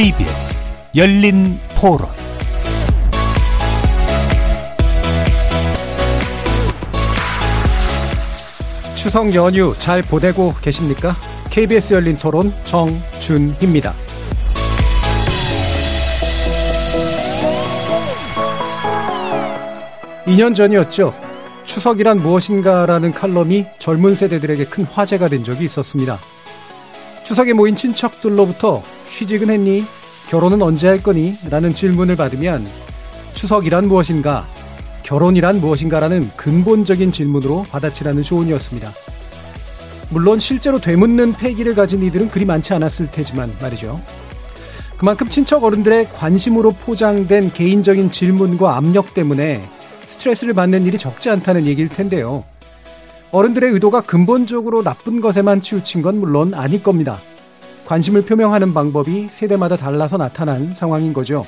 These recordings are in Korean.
KBS 열린 토론 추석 연휴 잘 보내고 계십니까? KBS 열린 토론 정준희입니다. 2년 전이었죠. 추석이란 무엇인가라는 칼럼이 젊은 세대들에게 큰 화제가 된 적이 있었습니다. 추석에 모인 친척들로부터 취직은 했니? 결혼은 언제 할 거니? 라는 질문을 받으면 추석이란 무엇인가? 결혼이란 무엇인가라는 근본적인 질문으로 받아치라는 조언이었습니다. 물론 실제로 되묻는 패기를 가진 이들은 그리 많지 않았을 테지만 말이죠. 그만큼 친척 어른들의 관심으로 포장된 개인적인 질문과 압력 때문에 스트레스를 받는 일이 적지 않다는 얘기일 텐데요. 어른들의 의도가 근본적으로 나쁜 것에만 치우친 건 물론 아닐 겁니다. 관심을 표명하는 방법이 세대마다 달라서 나타난 상황인 거죠.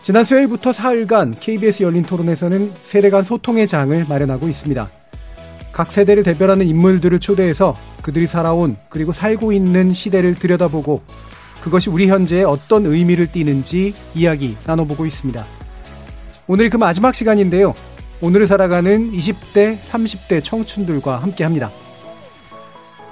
지난 수요일부터 사흘간 KBS 열린 토론에서는 세대 간 소통의 장을 마련하고 있습니다. 각 세대를 대변하는 인물들을 초대해서 그들이 살아온 그리고 살고 있는 시대를 들여다보고 그것이 우리 현재에 어떤 의미를 띠는지 이야기 나눠보고 있습니다. 오늘이 그 마지막 시간인데요. 오늘을 살아가는 20대, 30대 청춘들과 함께 합니다.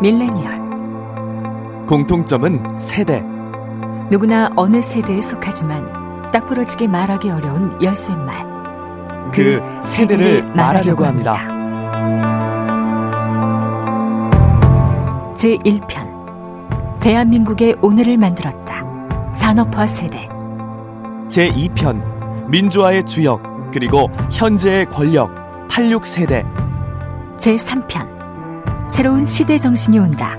밀레니얼. 공통점은 세대. 누구나 어느 세대에 속하지만 딱 부러지게 말하기 어려운 열쇠말. 그 세대를 말하려고 합니다. 제1편. 대한민국의 오늘을 만들었다. 산업화 세대. 제2편. 민주화의 주역 그리고 현재의 권력 86세대. 제3편 새로운 시대 정신이 온다.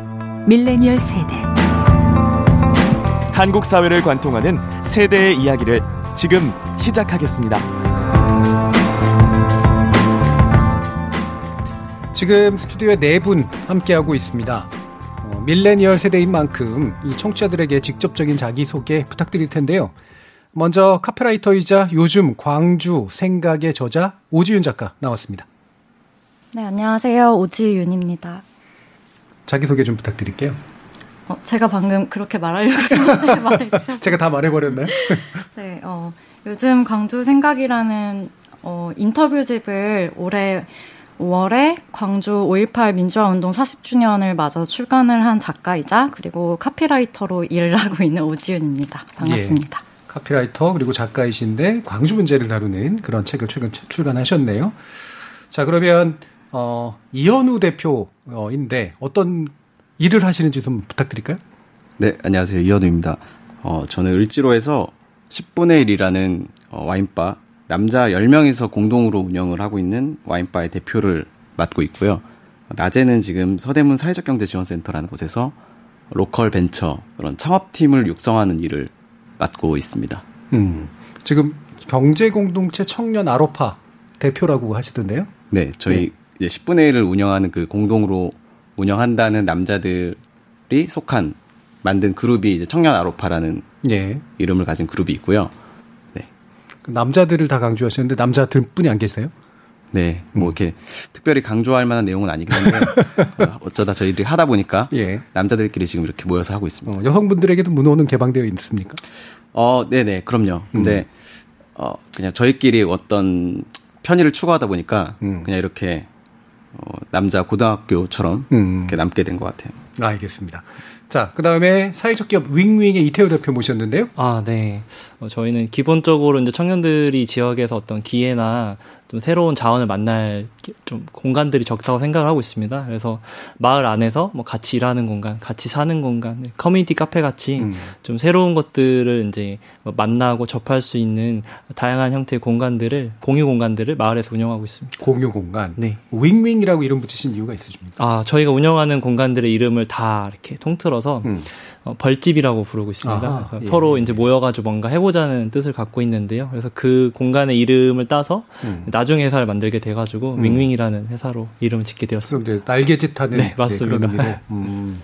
밀레니얼 세대 한국 사회를 관통하는 세대의 이야기를 지금 시작하겠습니다. 지금 스튜디오에 네 분 함께하고 있습니다. 어, 밀레니얼 세대인 만큼 이 청취자들에게 직접적인 자기소개 부탁드릴 텐데요. 먼저 카페라이터이자 요즘 광주 생각의 저자 오지윤 작가 나왔습니다. 네, 안녕하세요. 오지윤입니다. 자기소개 좀 부탁드릴게요. 어, 제가 방금 그렇게 말하려고 했는데 말해주셔서. 제가 다 말해버렸나요? 네, 어, 요즘 광주 생각이라는 어, 인터뷰집을 올해 5월에 광주 5.18 민주화 운동 40주년을 맞아 출간을 한 작가이자 그리고 카피라이터로 일을 하고 있는 오지윤입니다. 반갑습니다. 예, 카피라이터 그리고 작가이신데 광주 문제를 다루는 그런 책을 최근 출간하셨네요. 자 그러면 어, 이현우 대표인데 어떤 일을 하시는지 좀 부탁드릴까요? 네, 안녕하세요. 이현우입니다. 어, 저는 을지로에서 10분의 1이라는 어, 와인바 남자 10명이서 공동으로 운영을 하고 있는 와인바의 대표를 맡고 있고요. 낮에는 지금 서대문 사회적 경제 지원센터라는 곳에서 로컬 벤처 그런 창업팀을 육성하는 일을 맡고 있습니다. 음, 지금 경제 공동체 청년 아로파 대표라고 하시던데요? 네, 저희 네. 이제 10분의 1을 운영하는 그 공동으로 운영한다는 남자들이 속한 만든 그룹이 이제 청년 아로파라는 예. 이름을 가진 그룹이 있고요. 남자들을 다 강조하시는데 남자들뿐이 안 계세요? 네, 뭐 음. 이렇게 특별히 강조할 만한 내용은 아니긴 한데 어, 어쩌다 저희들이 하다 보니까 예. 남자들끼리 지금 이렇게 모여서 하고 있습니다. 어, 여성분들에게도 문호는 개방되어 있습니까? 어, 네 네, 그럼요. 근데 음. 어 그냥 저희끼리 어떤 편의를 추구하다 보니까 음. 그냥 이렇게 어, 남자 고등학교처럼 음. 이렇게 남게 된 것 같아요. 알겠습니다. 자, 그 다음에 사회적 기업 윙윙의 이태우 대표 모셨는데요. 아, 네. 어, 저희는 기본적으로 이제 청년들이 지역에서 어떤 기회나 좀 새로운 자원을 만날 좀 공간들이 적다고 생각을 하고 있습니다. 그래서 마을 안에서 뭐 같이 일하는 공간, 같이 사는 공간, 커뮤니티 카페 같이 음. 좀 새로운 것들을 이제 뭐 만나고 접할 수 있는 다양한 형태의 공간들을 공유 공간들을 마을에서 운영하고 있습니다. 공유 공간. 네. 윙윙이라고 이름 붙이신 이유가 있으십니까? 아, 저희가 운영하는 공간들의 이름을 다 이렇게 통틀어서 음. 어, 벌집이라고 부르고 있습니다. 아하, 예. 서로 이제 모여가지고 뭔가 해보자는 뜻을 갖고 있는데요. 그래서 그 공간의 이름을 따서 음. 나중 회사를 만들게 돼가지고 음. 윙윙이라는 회사로 이름을 짓게 되었습니다. 그럼 이제 날개짓 하는 네, 맞습니다. 그런 의미로. 음,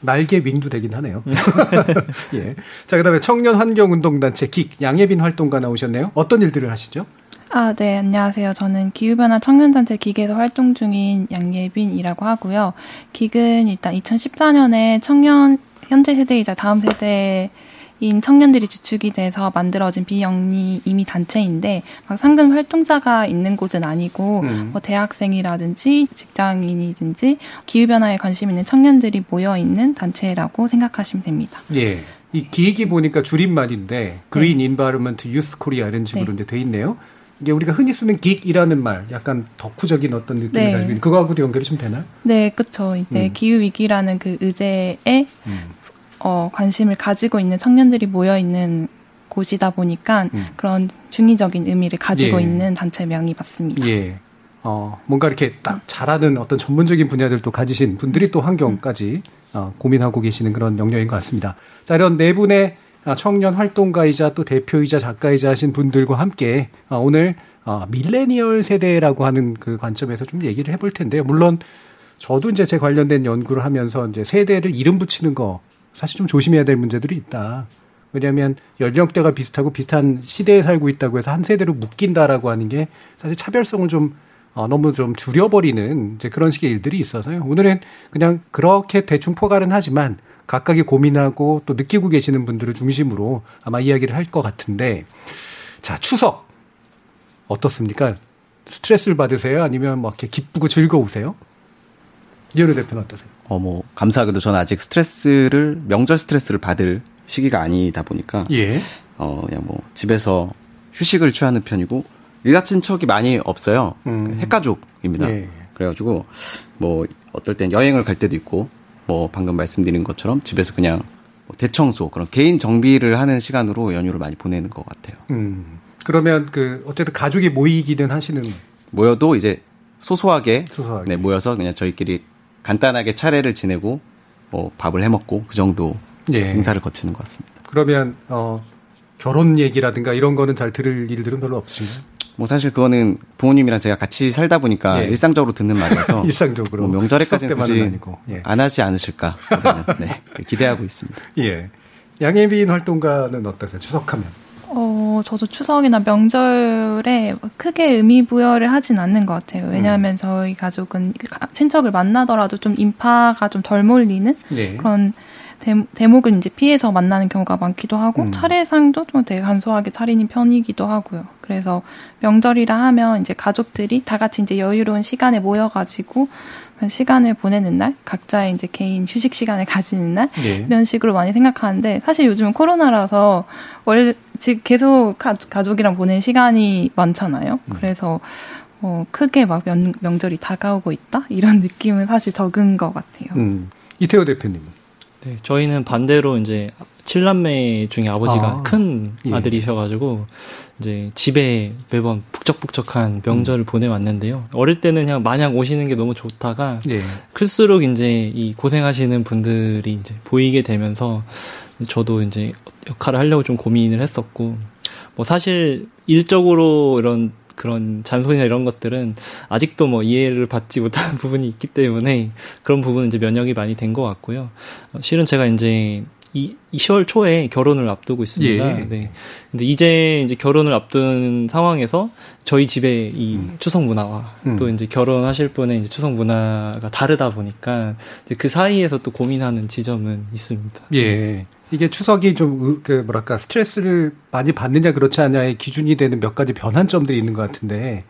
날개 윙도 되긴 하네요. 예. 자, 그다음에 청년 환경 운동 단체 긱 양예빈 활동가 나오셨네요. 어떤 일들을 하시죠? 아, 네, 안녕하세요. 저는 기후변화 청년단체 기계에서 활동 중인 양예빈이라고 하고요. 기은 일단 2014년에 청년, 현재 세대이자 다음 세대인 청년들이 주축이 돼서 만들어진 비영리 이미 단체인데, 막 상근 활동자가 있는 곳은 아니고, 음. 뭐 대학생이라든지 직장인이든지 기후 변화에 관심 있는 청년들이 모여 있는 단체라고 생각하시면 됩니다. 예. 이 GEYK이 보니까 줄임말인데 Green Environment Youth Korea 이런 식으로 네. 이제 돼 있네요. 이게 우리가 흔히 쓰는 geek이라는 말, 약간 덕후적인 어떤 느낌을 네. 가지고 있는 그거하고도 연결이 좀 되나? 네, 그쵸. 이제 음. 기후 위기라는 그 의제에 음. 어, 관심을 가지고 있는 청년들이 모여 있는 곳이다 보니까 음. 그런 중의적인 의미를 가지고 예. 있는 단체명이 맞습니다. 예. 어, 뭔가 이렇게 딱 잘하는 어떤 전문적인 분야들도 가지신 분들이 또 환경까지 어, 고민하고 계시는 그런 영역인 것 같습니다. 자, 이런 네 분의 아, 청년 활동가이자 또 대표이자 작가이자 하신 분들과 함께 아, 오늘 아, 밀레니얼 세대라고 하는 그 관점에서 좀 얘기를 해볼 텐데요. 물론 저도 이제 제 관련된 연구를 하면서 이제 세대를 이름 붙이는 거 사실 좀 조심해야 될 문제들이 있다. 왜냐하면 연령대가 비슷하고 비슷한 시대에 살고 있다고 해서 한 세대로 묶인다라고 하는 게 사실 차별성을 좀 어, 너무 좀 줄여버리는 이제 그런 식의 일들이 있어서요. 오늘은 그냥 그렇게 대충 포괄은 하지만 각각이 고민하고 또 느끼고 계시는 분들을 중심으로 아마 이야기를 할 것 같은데 자 추석 어떻습니까? 스트레스를 받으세요? 아니면 뭐 이렇게 기쁘고 즐거우세요? 이현우 대표는 어떠세요? 어, 뭐, 감사하게도 저는 아직 스트레스를, 명절 스트레스를 받을 시기가 아니다 보니까, 예. 어, 그냥 뭐, 집에서 휴식을 취하는 편이고, 일가친 척이 많이 없어요. 음. 핵가족입니다. 예. 그래가지고, 뭐, 어떨 땐 여행을 갈 때도 있고, 뭐, 방금 말씀드린 것처럼 집에서 그냥 뭐 대청소, 그런 개인 정비를 하는 시간으로 연휴를 많이 보내는 것 같아요. 음. 그러면 그 어쨌든 가족이 모이기는 하시는 모여도 이제 소소하게, 소소하게. 네, 모여서 그냥 저희끼리 간단하게 차례를 지내고, 뭐, 밥을 해 먹고, 그 정도 예. 행사를 거치는 것 같습니다. 그러면 어 결혼 얘기라든가 이런 거는 잘 들을 일들은 별로 없으신가요? 뭐 사실 그거는 부모님이랑 제가 같이 살다 보니까 예. 일상적으로 듣는 말이어서 일상적으로 뭐 명절에까지는 굳이 아니고. 예. 안 하지 않으실까 네, 기대하고 있습니다. 예. 양예빈 활동가는 어떠세요? 추석하면. 어, 저도 추석이나 명절에 크게 의미 부여를 하진 않는 것 같아요. 왜냐하면 음. 저희 가족은 가- 친척을 만나더라도 좀 인파가 좀 덜 몰리는 예. 그런 대, 대목을 이제 피해서 만나는 경우가 많기도 하고 음. 차례상도 좀 되게 간소하게 차리는 편이기도 하고요. 그래서 명절이라 하면 이제 가족들이 다 같이 이제 여유로운 시간에 모여가지고 시간을 보내는 날, 각자의 이제 개인 휴식 시간을 가지는 날 예. 이런 식으로 많이 생각하는데 사실 요즘은 코로나라서 월 즉 계속 가, 가족이랑 보낸 시간이 많잖아요. 그래서 어, 크게 막 명, 명절이 다가오고 있다 이런 느낌은 사실 적은 것 같아요. 음. 이태호 대표님. 네, 저희는 반대로 이제 칠남매 중에 아버지가 아, 큰 예. 아들이셔가지고 이제 집에 매번 북적북적한 명절을 보내왔는데요. 어릴 때는 그냥 마냥 오시는 게 너무 좋다가 예. 클수록 이제 이 고생하시는 분들이 이제 보이게 되면서 저도 이제 역할을 하려고 좀 고민을 했었고 뭐 사실 일적으로 이런 그런 잔소리나 이런 것들은 아직도 뭐 이해를 받지 못하는 부분이 있기 때문에 그런 부분은 이제 면역이 많이 된 것 같고요. 어, 실은 제가 이제 이, 이 10월 초에 결혼을 앞두고 있습니다. 예. 네. 근데 이제 이제 결혼을 앞둔 상황에서 저희 집의 이 추석 문화와 음. 또 이제 결혼하실 분의 이제 추석 문화가 다르다 보니까 그 사이에서 또 고민하는 지점은 있습니다. 예. 이게 추석이 좀, 의- 그, 뭐랄까, 스트레스를 많이 받느냐, 그렇지 않냐의 기준이 되는 몇 가지 변환점들이 있는 것 같은데,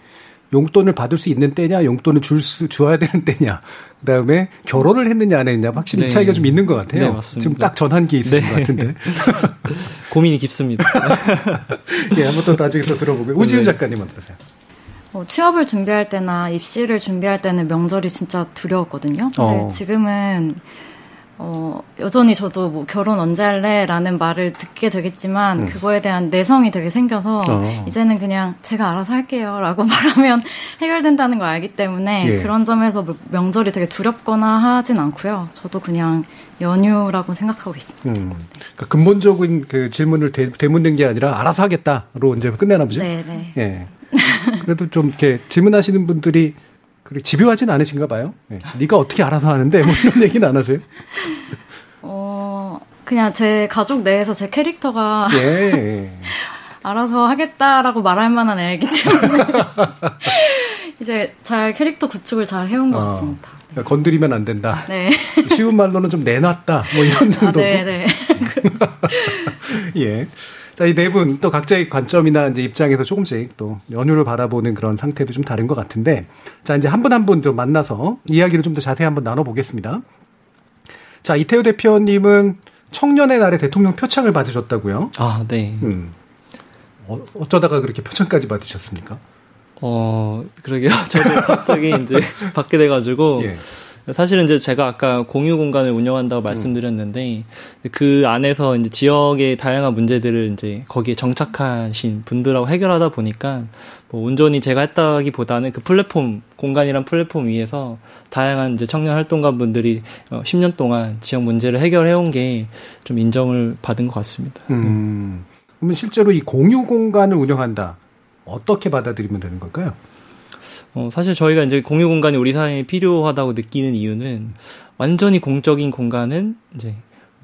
용돈을 받을 수 있는 때냐, 용돈을 줄 수, 주어야 되는 때냐, 그 다음에 결혼을 했느냐, 안 했느냐, 확실히 네. 차이가 좀 있는 것 같아요. 네, 맞습니다. 지금 딱 전환기에 있으신 네. 것 같은데. 고민이 깊습니다. 예, 한번 또 나중에 또 들어보고. 오지은 네. 작가님 어떠세요? 어, 취업을 준비할 때나 입시를 준비할 때는 명절이 진짜 두려웠거든요. 근데 어. 지금은 어, 여전히 저도 뭐 결혼 언제 할래? 라는 말을 듣게 되겠지만, 음. 그거에 대한 내성이 되게 생겨서, 어. 이제는 그냥 제가 알아서 할게요. 라고 말하면 해결된다는 걸 알기 때문에, 예. 그런 점에서 뭐 명절이 되게 두렵거나 하진 않고요. 저도 그냥 연휴라고 생각하고 있습니다. 음. 그러니까 근본적인 그 질문을 대, 대묻는 게 아니라, 알아서 하겠다로 이제 끝내나 보죠? 네 네. 예. 그래도 좀 이렇게 질문하시는 분들이 그리고 집요하진 않으신가 봐요. 네. 네가 어떻게 알아서 하는데 뭐 이런 얘기는 안 하세요? 어 그냥 제 가족 내에서 제 캐릭터가 예. 알아서 하겠다라고 말할 만한 애이기 때문에 이제 잘 캐릭터 구축을 잘 해온 것 어, 같습니다. 네. 건드리면 안 된다. 네. 쉬운 말로는 좀 내놨다. 뭐 이런 정도. 아, 네, 네. 예. 자, 이 네 분 또 각자의 관점이나 이제 입장에서 조금씩 또 연휴를 바라보는 그런 상태도 좀 다른 것 같은데, 자, 이제 한 분 한 분 좀 만나서 이야기를 좀 더 자세히 한번 나눠보겠습니다. 자, 이태우 대표님은 청년의 날에 대통령 표창을 받으셨다고요? 아, 네. 음. 어, 어쩌다가 그렇게 표창까지 받으셨습니까? 어, 그러게요. 저도 갑자기 이제 받게 돼가지고. 예. 사실은 이제 제가 아까 공유 공간을 운영한다고 음. 말씀드렸는데 그 안에서 이제 지역의 다양한 문제들을 이제 거기에 정착하신 분들하고 해결하다 보니까 뭐 온전히 제가 했다기보다는 그 플랫폼 공간이란 플랫폼 위에서 다양한 이제 청년 활동가분들이 10년 어, 동안 지역 문제를 해결해 온 게 좀 인정을 받은 것 같습니다. 음. 그러면 실제로 이 공유 공간을 운영한다 어떻게 받아들이면 되는 걸까요? 어, 사실 저희가 이제 공유 공간이 우리 사회에 필요하다고 느끼는 이유는 완전히 공적인 공간은 이제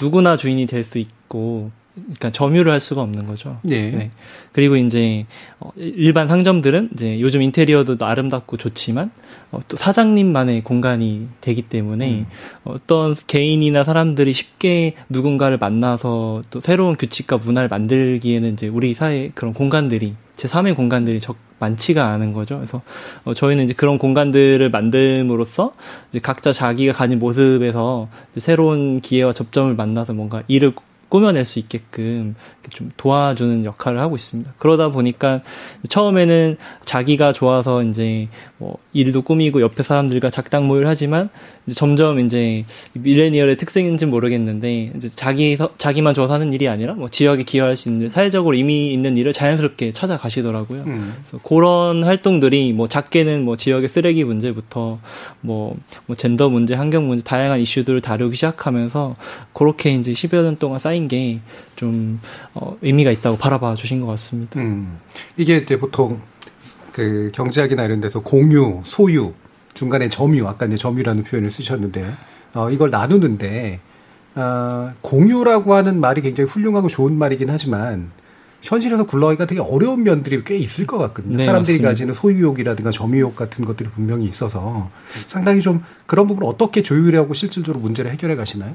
누구나 주인이 될 수 있고 그러니까 점유를 할 수가 없는 거죠. 네. 네. 그리고 이제 어, 일반 상점들은 이제 요즘 인테리어도 아름답고 좋지만 어, 또 사장님만의 공간이 되기 때문에 음. 어떤 개인이나 사람들이 쉽게 누군가를 만나서 또 새로운 규칙과 문화를 만들기에는 이제 우리 사회 그런 공간들이 제 3의 공간들이 적 많지가 않은 거죠. 그래서 어, 저희는 이제 그런 공간들을 만듦으로써 이제 각자 자기가 가진 모습에서 새로운 기회와 접점을 만나서 뭔가 일을 꾸며낼 수 있게끔 좀 도와주는 역할을 하고 있습니다. 그러다 보니까 처음에는 자기가 좋아서 이제 뭐 일도 꾸미고 옆에 사람들과 작당 모의를 하지만 이제 점점 이제 밀레니얼의 특성인지는 모르겠는데 이제 자기 자기만 좋아서 하는 일이 아니라 뭐 지역에 기여할 수 있는 사회적으로 의미 있는 일을 자연스럽게 찾아가시더라고요. 음. 그래서 그런 활동들이 뭐 작게는 뭐 지역의 쓰레기 문제부터 뭐, 뭐 젠더 문제, 환경 문제 다양한 이슈들을 다루기 시작하면서 그렇게 이제 10여 년 동안 쌓인 게좀 어, 의미가 있다고 바라봐 주신 것 같습니다. 음. 이게 이제 보통 그 경제학이나 이런 데서 공유, 소유, 중간에 점유, 아까 이제 점유라는 표현을 쓰셨는데, 어, 이걸 나누는데, 어, 공유라고 하는 말이 굉장히 훌륭하고 좋은 말이긴 하지만, 현실에서 굴러가기가 되게 어려운 면들이 꽤 있을 것 같거든요. 네, 사람들이 맞습니다. 가지는 소유욕이라든가 점유욕 같은 것들이 분명히 있어서 상당히 좀 그런 부분을 어떻게 조율하고 실질적으로 문제를 해결해 가시나요?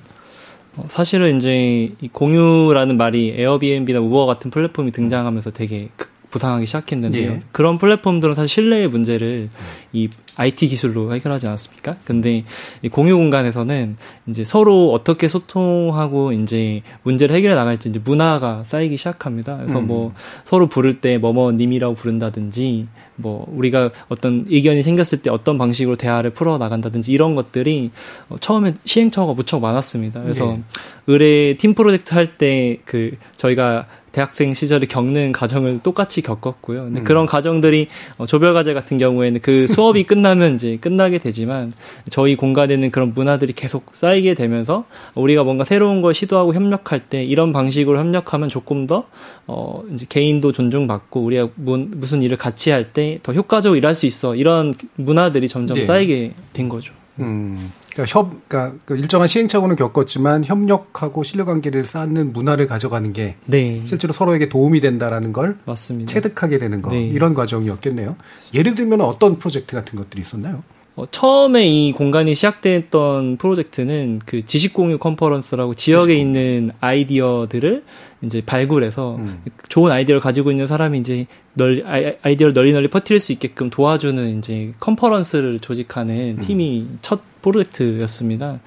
어, 사실은 이제 이 공유라는 말이 에어비앤비나 우버 같은 플랫폼이 등장하면서 되게 부상하기 시작했는데요. 예. 그런 플랫폼들은 사실 신뢰의 문제를 이 IT 기술로 해결하지 않았습니까? 근데 이 공유 공간에서는 이제 서로 어떻게 소통하고 이제 문제를 해결해 나갈지 이제 문화가 쌓이기 시작합니다. 그래서 음. 뭐 서로 부를 때 뭐뭐님이라고 부른다든지 뭐 우리가 어떤 의견이 생겼을 때 어떤 방식으로 대화를 풀어 나간다든지 이런 것들이 어, 처음에 시행착오가 무척 많았습니다. 그래서 예. 의뢰 팀 프로젝트 할 때 그 저희가 대학생 시절에 겪는 과정을 똑같이 겪었고요. 근데 음. 그런 과정들이 어, 조별 과제 같은 경우에는 그 수업 이 끝나면 이제 끝나게 되지만 저희 공간에는 그런 문화들이 계속 쌓이게 되면서 우리가 뭔가 새로운 걸 시도하고 협력할 때 이런 방식으로 협력하면 조금 더 어, 이제 개인도 존중받고 우리가 문, 무슨 일을 같이 할 때 더 효과적으로 일할 수 있어 이런 문화들이 점점 네. 쌓이게 된 거죠. 음. 그러니까 협, 그러니까 그 일정한 시행착오는 겪었지만 협력하고 신뢰관계를 쌓는 문화를 가져가는 게 네. 실제로 서로에게 도움이 된다라는 걸 맞습니다. 체득하게 되는 거 네. 이런 과정이었겠네요. 예를 들면 어떤 프로젝트 같은 것들이 있었나요? 어, 처음에 이 공간이 시작됐던 프로젝트는 그 지식 공유 컨퍼런스라고 지역에 지식 있는 아이디어들을 이제 발굴해서 음. 좋은 아이디어를 가지고 있는 사람이 이제 널 아이디어를 널리 널리 퍼뜨릴 수 있게끔 도와주는 이제 컨퍼런스를 조직하는 음. 팀이 첫 프로젝트였습니다.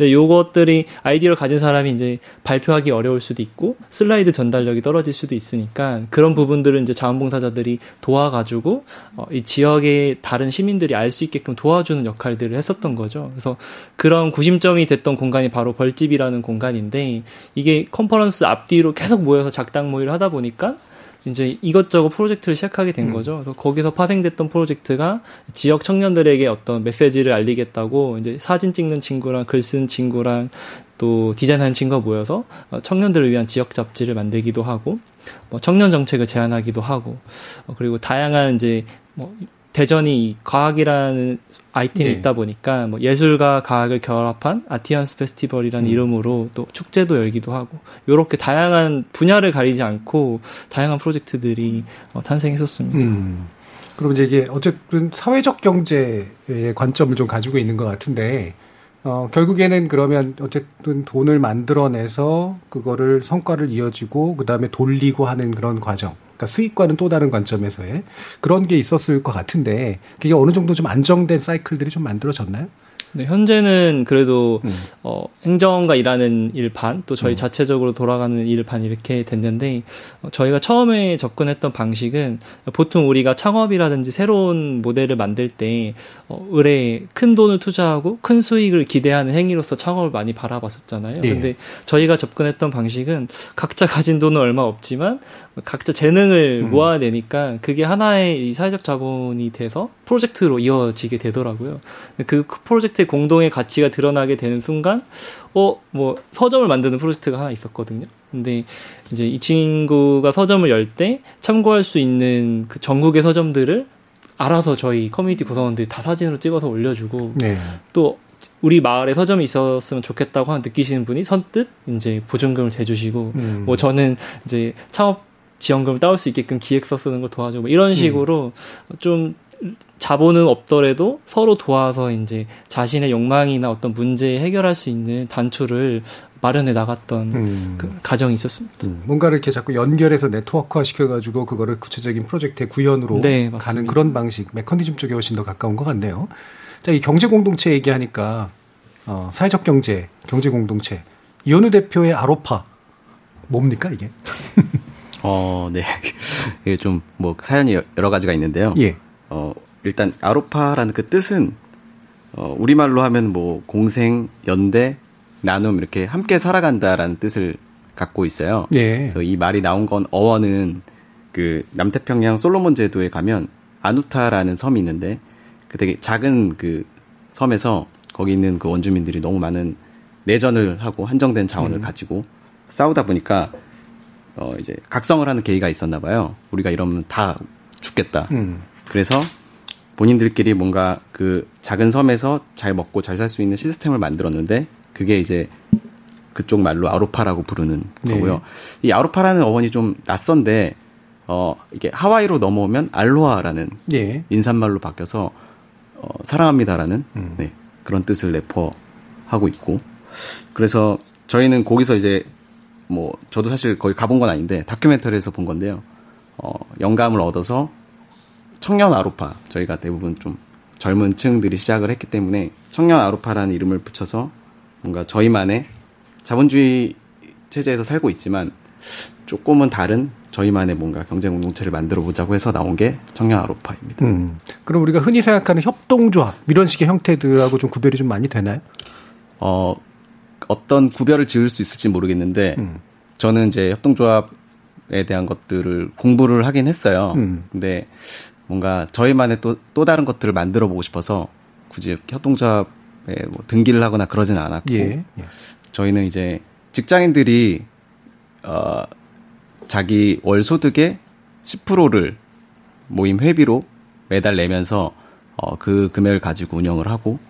근데 요것들이 아이디어를 가진 사람이 이제 발표하기 어려울 수도 있고 슬라이드 전달력이 떨어질 수도 있으니까 그런 부분들은 이제 자원봉사자들이 도와가지고 어, 이 지역의 다른 시민들이 알 수 있게끔 도와주는 역할들을 했었던 거죠. 그래서 그런 구심점이 됐던 공간이 바로 벌집이라는 공간인데 이게 컨퍼런스 앞뒤로 계속 모여서 작당 모의를 하다 보니까 이제 이것저것 프로젝트를 시작하게 된 음. 거죠. 그래서 거기서 파생됐던 프로젝트가 지역 청년들에게 어떤 메시지를 알리겠다고 이제 사진 찍는 친구랑 글 쓰는 친구랑 또 디자인하는 친구가 모여서 어, 청년들을 위한 지역 잡지를 만들기도 하고 뭐 청년 정책을 제안하기도 하고 어, 그리고 다양한 이제 뭐 대전이 과학이라는 아이템이 네. 있다 보니까 뭐 예술과 과학을 결합한 아티언스 페스티벌이라는 음. 이름으로 또 축제도 열기도 하고 요렇게 다양한 분야를 가리지 않고 다양한 프로젝트들이 어, 탄생했었습니다. 음. 그럼 이제 이게 어쨌든 사회적 경제의 관점을 좀 가지고 있는 것 같은데 어, 결국에는 그러면 어쨌든 돈을 만들어내서 그거를 성과를 이어지고 그 다음에 돌리고 하는 그런 과정. 그러니까 수익과는 또 다른 관점에서의 그런 게 있었을 것 같은데 그게 어느 정도 좀 안정된 사이클들이 좀 만들어졌나요? 네, 현재는 그래도 음. 어, 행정가 일하는 일반 또 저희 음. 자체적으로 돌아가는 일반 이렇게 됐는데 어, 저희가 처음에 접근했던 방식은 보통 우리가 창업이라든지 새로운 모델을 만들 때 어, 의뢰 큰 돈을 투자하고 큰 수익을 기대하는 행위로서 창업을 많이 바라봤었잖아요. 예. 근데 저희가 접근했던 방식은 각자 가진 돈은 얼마 없지만 각자 재능을 음. 모아내니까 그게 하나의 사회적 자본이 돼서 프로젝트로 이어지게 되더라고요. 그 프로젝트의 공동의 가치가 드러나게 되는 순간, 어, 뭐, 서점을 만드는 프로젝트가 하나 있었거든요. 근데 이제 이 친구가 서점을 열 때 참고할 수 있는 그 전국의 서점들을 알아서 저희 커뮤니티 구성원들이 다 사진으로 찍어서 올려주고, 네. 또 우리 마을에 서점이 있었으면 좋겠다고 느끼시는 분이 선뜻 이제 보증금을 대주시고, 음. 뭐 저는 이제 창업 지원금을 따올 수 있게끔 기획서 쓰는 걸 도와주고 뭐 이런 식으로 음. 좀 자본은 없더라도 서로 도와서 이제 자신의 욕망이나 어떤 문제 해결할 수 있는 단초를 마련해 나갔던 음. 그 가정이 있었습니다. 음. 뭔가를 이렇게 자꾸 연결해서 네트워크화 시켜가지고 그거를 구체적인 프로젝트의 구현으로 네, 가는 그런 방식, 메커니즘 쪽에 훨씬 더 가까운 것 같네요. 자, 이 경제 공동체 얘기하니까 어, 사회적 경제, 경제 공동체 이현우 대표의 아로파 뭡니까 이게? 어, 네. 이게 좀 뭐 사연이 여러 가지가 있는데요. 예. 어, 일단 아로파라는 그 뜻은 어, 우리말로 하면 뭐 공생, 연대, 나눔 이렇게 함께 살아간다라는 뜻을 갖고 있어요. 예. 그래서 이 말이 나온 건 어원은 그 남태평양 솔로몬 제도에 가면 아누타라는 섬이 있는데 그 되게 작은 그 섬에서 거기 있는 그 원주민들이 너무 많은 내전을 하고 한정된 자원을 음. 가지고 싸우다 보니까 어 이제 각성을 하는 계기가 있었나 봐요. 우리가 이러면 다 죽겠다. 음. 그래서 본인들끼리 뭔가 그 작은 섬에서 잘 먹고 잘 살 수 있는 시스템을 만들었는데 그게 이제 그쪽 말로 아로파라고 부르는 네. 거고요. 네. 이 아로파라는 어원이 좀 낯선데 어 이게 하와이로 넘어오면 알로하라는 네. 인사말로 바뀌어서 어 사랑합니다라는 음. 네, 그런 뜻을 내포하고 있고 그래서 저희는 거기서 이제 뭐 저도 사실 거기 가본 건 아닌데 다큐멘터리에서 본 건데요. 어, 영감을 얻어서 청년 아로파 저희가 대부분 좀 젊은 층들이 시작을 했기 때문에 청년 아로파라는 이름을 붙여서 뭔가 저희만의 자본주의 체제에서 살고 있지만 조금은 다른 저희만의 뭔가 경쟁 공동체를 만들어 보자고 해서 나온 게 청년 아로파입니다. 음, 그럼 우리가 흔히 생각하는 협동조합 이런 식의 형태들하고 좀 구별이 좀 많이 되나요? 어 어떤 구별을 지을 수 있을지 모르겠는데 음. 저는 이제 협동조합에 대한 것들을 공부를 하긴 했어요. 음. 근데 뭔가 저희만의 또, 또 다른 것들을 만들어 보고 싶어서 굳이 협동조합에 뭐 등기를 하거나 그러진 않았고 예. 예. 저희는 이제 직장인들이 어 자기 월 소득의 10%를 모임 회비로 매달 내면서 어, 그 금액을 가지고 운영을 하고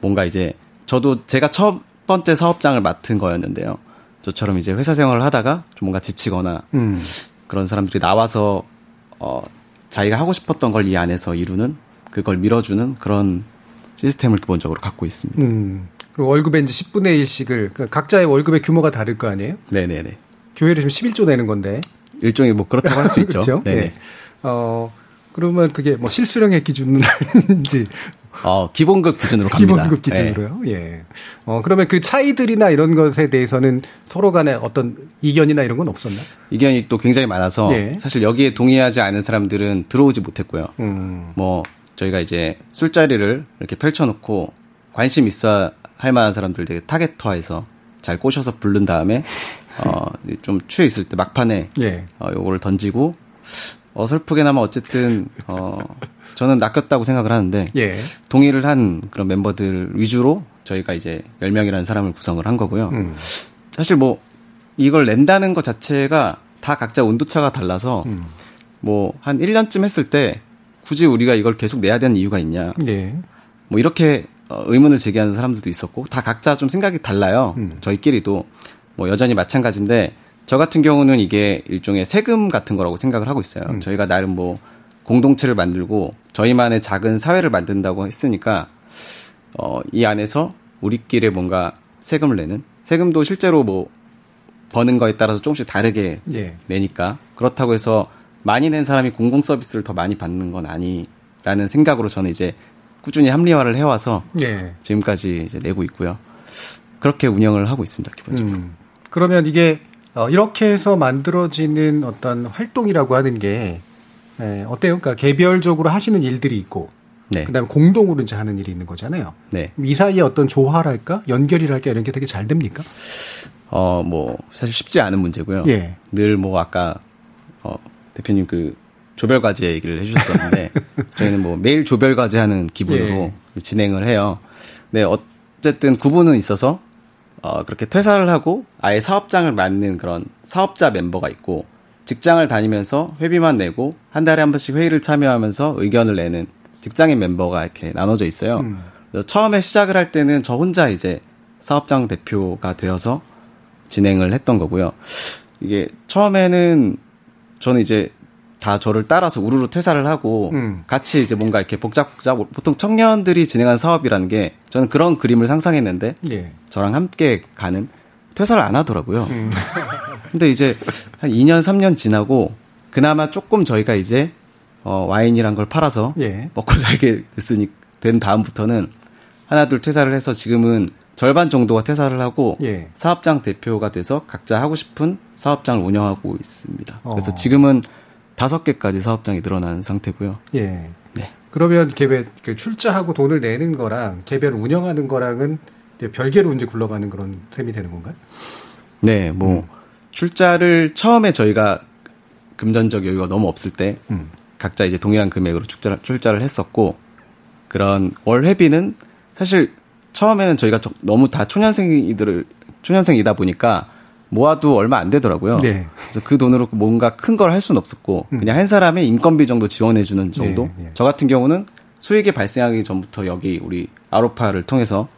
뭔가 이제 저도 제가 처음 번째 사업장을 맡은 거였는데요. 저처럼 이제 회사 생활을 하다가 좀 뭔가 지치거나 음. 그런 사람들이 나와서 어 자기가 하고 싶었던 걸 이 안에서 이루는 그걸 밀어주는 그런 시스템을 기본적으로 갖고 있습니다. 음. 그리고 월급의 이제 10분의 1씩을 그러니까 각자의 월급의 규모가 다를 거 아니에요? 네네네. 교회를 지금 11조 내는 건데 일종의 뭐 그렇다고 할 수 있죠. 그렇죠? 네. 어 그러면 그게 뭐 실수령의 기준인지 어, 기본급 기준으로 갑니다. 기본급 기준으로요. 네. 예. 어, 그러면 그 차이들이나 이런 것에 대해서는 서로 간에 어떤 이견이나 이런 건 없었나? 이견이 또 굉장히 많아서 예. 사실 여기에 동의하지 않은 사람들은 들어오지 못했고요. 음. 뭐 저희가 이제 술자리를 이렇게 펼쳐놓고 관심 있어 할 만한 사람들 되게 타겟화해서 잘 꼬셔서 부른 다음에 어, 좀 취해 있을 때 막판에 예. 어, 요거를 던지고 어설프게나마 어쨌든 어 저는 낚였다고 생각을 하는데 예. 동의를 한 그런 멤버들 위주로 저희가 이제 10명이라는 사람을 구성을 한 거고요. 음. 사실 뭐 이걸 낸다는 것 자체가 다 각자 온도차가 달라서 음. 뭐한 1년쯤 했을 때 굳이 우리가 이걸 계속 내야 되는 이유가 있냐. 예. 뭐 이렇게 어, 의문을 제기하는 사람들도 있었고 다 각자 좀 생각이 달라요. 음. 저희끼리도 뭐 여전히 마찬가지인데 저 같은 경우는 이게 일종의 세금 같은 거라고 생각을 하고 있어요. 음. 저희가 나름 뭐 공동체를 만들고 저희만의 작은 사회를 만든다고 했으니까 어, 이 안에서 우리끼리 뭔가 세금을 내는 세금도 실제로 뭐 버는 거에 따라서 조금씩 다르게 예. 내니까 그렇다고 해서 많이 낸 사람이 공공 서비스를 더 많이 받는 건 아니라는 생각으로 저는 이제 꾸준히 합리화를 해와서 예. 지금까지 이제 내고 있고요. 그렇게 운영을 하고 있습니다 기본적으로. 음. 그러면 이게 어, 이렇게 해서 만들어지는 어떤 활동이라고 하는 게 예, 어때요? 그러니까 개별적으로 하시는 일들이 있고 네. 그다음에 공동으로 이제 하는 일이 있는 거잖아요. 네. 이 사이에 어떤 조화랄까, 연결이랄까 이런 게 되게 잘 됩니까? 어, 뭐 사실 쉽지 않은 문제고요. 예. 늘뭐 아까 어, 대표님 그 조별 과제 얘기를 해주셨었는데 저희는 뭐 매일 조별 과제 하는 기분으로 예. 진행을 해요. 네, 어쨌든 구분은 있어서 어, 그렇게 퇴사를 하고 아예 사업장을 맡는 그런 사업자 멤버가 있고 직장을 다니면서 회비만 내고 한 달에 한 번씩 회의를 참여하면서 의견을 내는 직장인 멤버가 이렇게 나눠져 있어요. 음. 처음에 시작을 할 때는 저 혼자 이제 사업장 대표가 되어서 진행을 했던 거고요. 이게 처음에는 저는 이제 다 저를 따라서 우르르 퇴사를 하고 음. 같이 이제 뭔가 이렇게 복잡복잡 보통 청년들이 진행한 사업이라는 게 저는 그런 그림을 상상했는데 예. 저랑 함께 가는 퇴사를 안 하더라고요. 음. 근데 이제 한 2년 3년 지나고 그나마 조금 저희가 이제 어 와인이란 걸 팔아서 예. 먹고 살게 됐으니 된 다음부터는 하나 둘 퇴사를 해서 지금은 절반 정도가 퇴사를 하고 예. 사업장 대표가 돼서 각자 하고 싶은 사업장을 운영하고 있습니다. 그래서 어. 지금은 다섯 개까지 사업장이 늘어난 상태고요. 예. 네. 그러면 개별 그 출자하고 돈을 내는 거랑 개별 운영하는 거랑은 별개로 이제 굴러가는 그런 셈이 되는 건가요? 네, 뭐 음. 출자를 처음에 저희가 금전적 여유가 너무 없을 때 음. 각자 이제 동일한 금액으로 출자, 출자를 했었고 그런 월 회비는 사실 처음에는 저희가 너무 다 초년생이들을 초년생이다 보니까 모아도 얼마 안 되더라고요. 네. 그래서 그 돈으로 뭔가 큰 걸 할 수는 없었고 음. 그냥 한 사람의 인건비 정도 지원해 주는 정도. 네, 네. 저 같은 경우는 수익이 발생하기 전부터 여기 우리 아로파를 통해서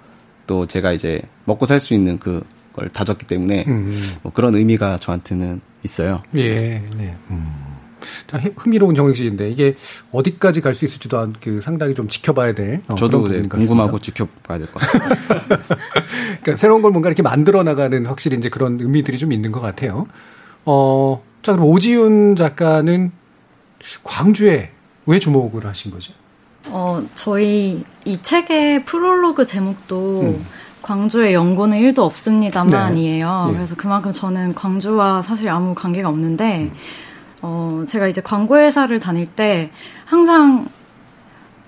또 제가 이제 먹고 살 수 있는 그 걸 다졌기 때문에 음. 뭐 그런 의미가 저한테는 있어요. 예. 네. 음. 자, 흥미로운 정식인데 이게 어디까지 갈 수 있을지도 그 상당히 좀 지켜봐야 될. 어, 저도 네, 궁금하고 지켜봐야 될 것 같아요. 그러니까 새로운 걸 뭔가 이렇게 만들어 나가는 확실히 이제 그런 의미들이 좀 있는 것 같아요. 어, 자 그럼 오지윤 작가는 광주에 왜 주목을 하신 거죠? 어, 저희 이 책의 프롤로그 제목도 음. 광주에 연고는 1도 없습니다만이에요. 네. 네. 그래서 그만큼 저는 광주와 사실 아무 관계가 없는데 음. 어, 제가 이제 광고회사를 다닐 때 항상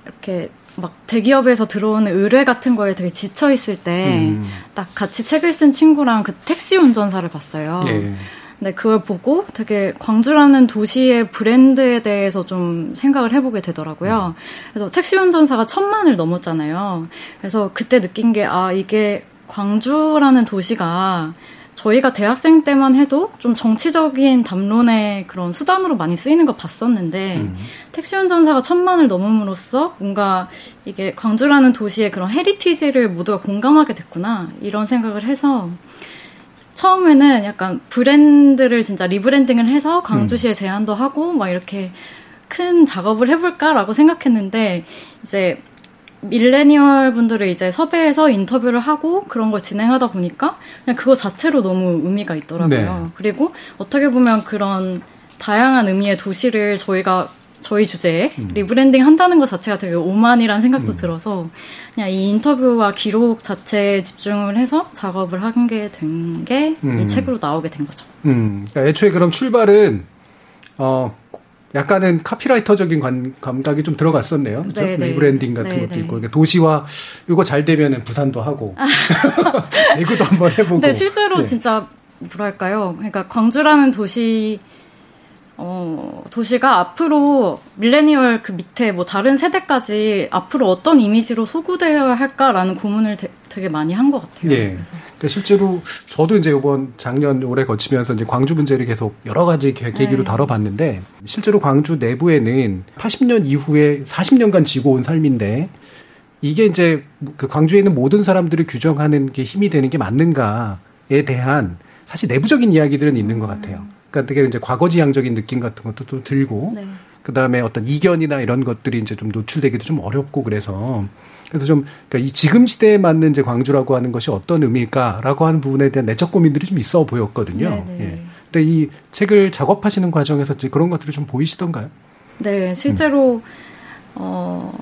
이렇게 막 대기업에서 들어오는 의뢰 같은 거에 되게 지쳐 있을 때딱 음. 같이 책을 쓴 친구랑 그 택시 운전사를 봤어요. 네. 근데 그걸 보고 되게 광주라는 도시의 브랜드에 대해서 좀 생각을 해보게 되더라고요. 그래서 택시 운전사가 천만을 넘었잖아요. 그래서 그때 느낀 게, 아, 이게 광주라는 도시가 저희가 대학생 때만 해도 좀 정치적인 담론의 그런 수단으로 많이 쓰이는 걸 봤었는데 음. 택시 운전사가 천만을 넘음으로써 뭔가 이게 광주라는 도시의 그런 헤리티지를 모두가 공감하게 됐구나 이런 생각을 해서 처음에는 약간 브랜드를 진짜 rebranding을 해서 광주시에 음. 제안도 하고 막 이렇게 큰 작업을 해볼까라고 생각했는데 이제 밀레니얼 분들을 이제 섭외해서 인터뷰를 하고 그런 걸 진행하다 보니까 그냥 그거 자체로 너무 의미가 있더라고요. 네. 그리고 어떻게 보면 그런 다양한 의미의 도시를 저희가 저희 주제에 음. rebranding 한다는 것 자체가 되게 오만이라는 생각도 음. 들어서 그냥 이 인터뷰와 기록 자체에 집중을 해서 작업을 하게 된 게 이 음. 책으로 나오게 된 거죠. 음. 그러니까 애초에 그럼 출발은 어 약간은 카피라이터적인 관, 감각이 좀 들어갔었네요. 그렇죠? 네, rebranding 같은 네, 것도 네. 있고 그러니까 도시와 이거 잘 되면은 부산도 하고 대구도 한번 해보고. 네, 실제로 네. 진짜 뭐랄까요. 그러니까 광주라는 도시 어, 도시가 앞으로 밀레니얼 그 밑에 뭐 다른 세대까지 앞으로 어떤 이미지로 소구되어야 할까라는 고민을 되, 게 많이 한 것 같아요. 예. 그래서. 그러니까 실제로 저도 이제 이번 작년 올해 거치면서 이제 광주 문제를 계속 여러 가지 계기로 네. 다뤄봤는데 실제로 광주 내부에는 80년 이후에 40년간 지고 온 삶인데 이게 이제 그 광주에 있는 모든 사람들을 규정하는 게 힘이 되는 게 맞는가에 대한 사실 내부적인 이야기들은 있는 것 같아요. 그러니까 되게 이제 과거지향적인 느낌 같은 것도 좀 들고 네. 그다음에 어떤 이견이나 이런 것들이 이제 좀 노출되기도 좀 어렵고 그래서 그래서 좀 그러니까 이 지금 시대에 맞는 이제 광주라고 하는 것이 어떤 의미일까라고 하는 부분에 대한 내적 고민들이 좀 있어 보였거든요. 네, 네. 예. 근데 이 책을 작업하시는 과정에서 그런 것들이 좀 보이시던가요? 네, 실제로 음. 어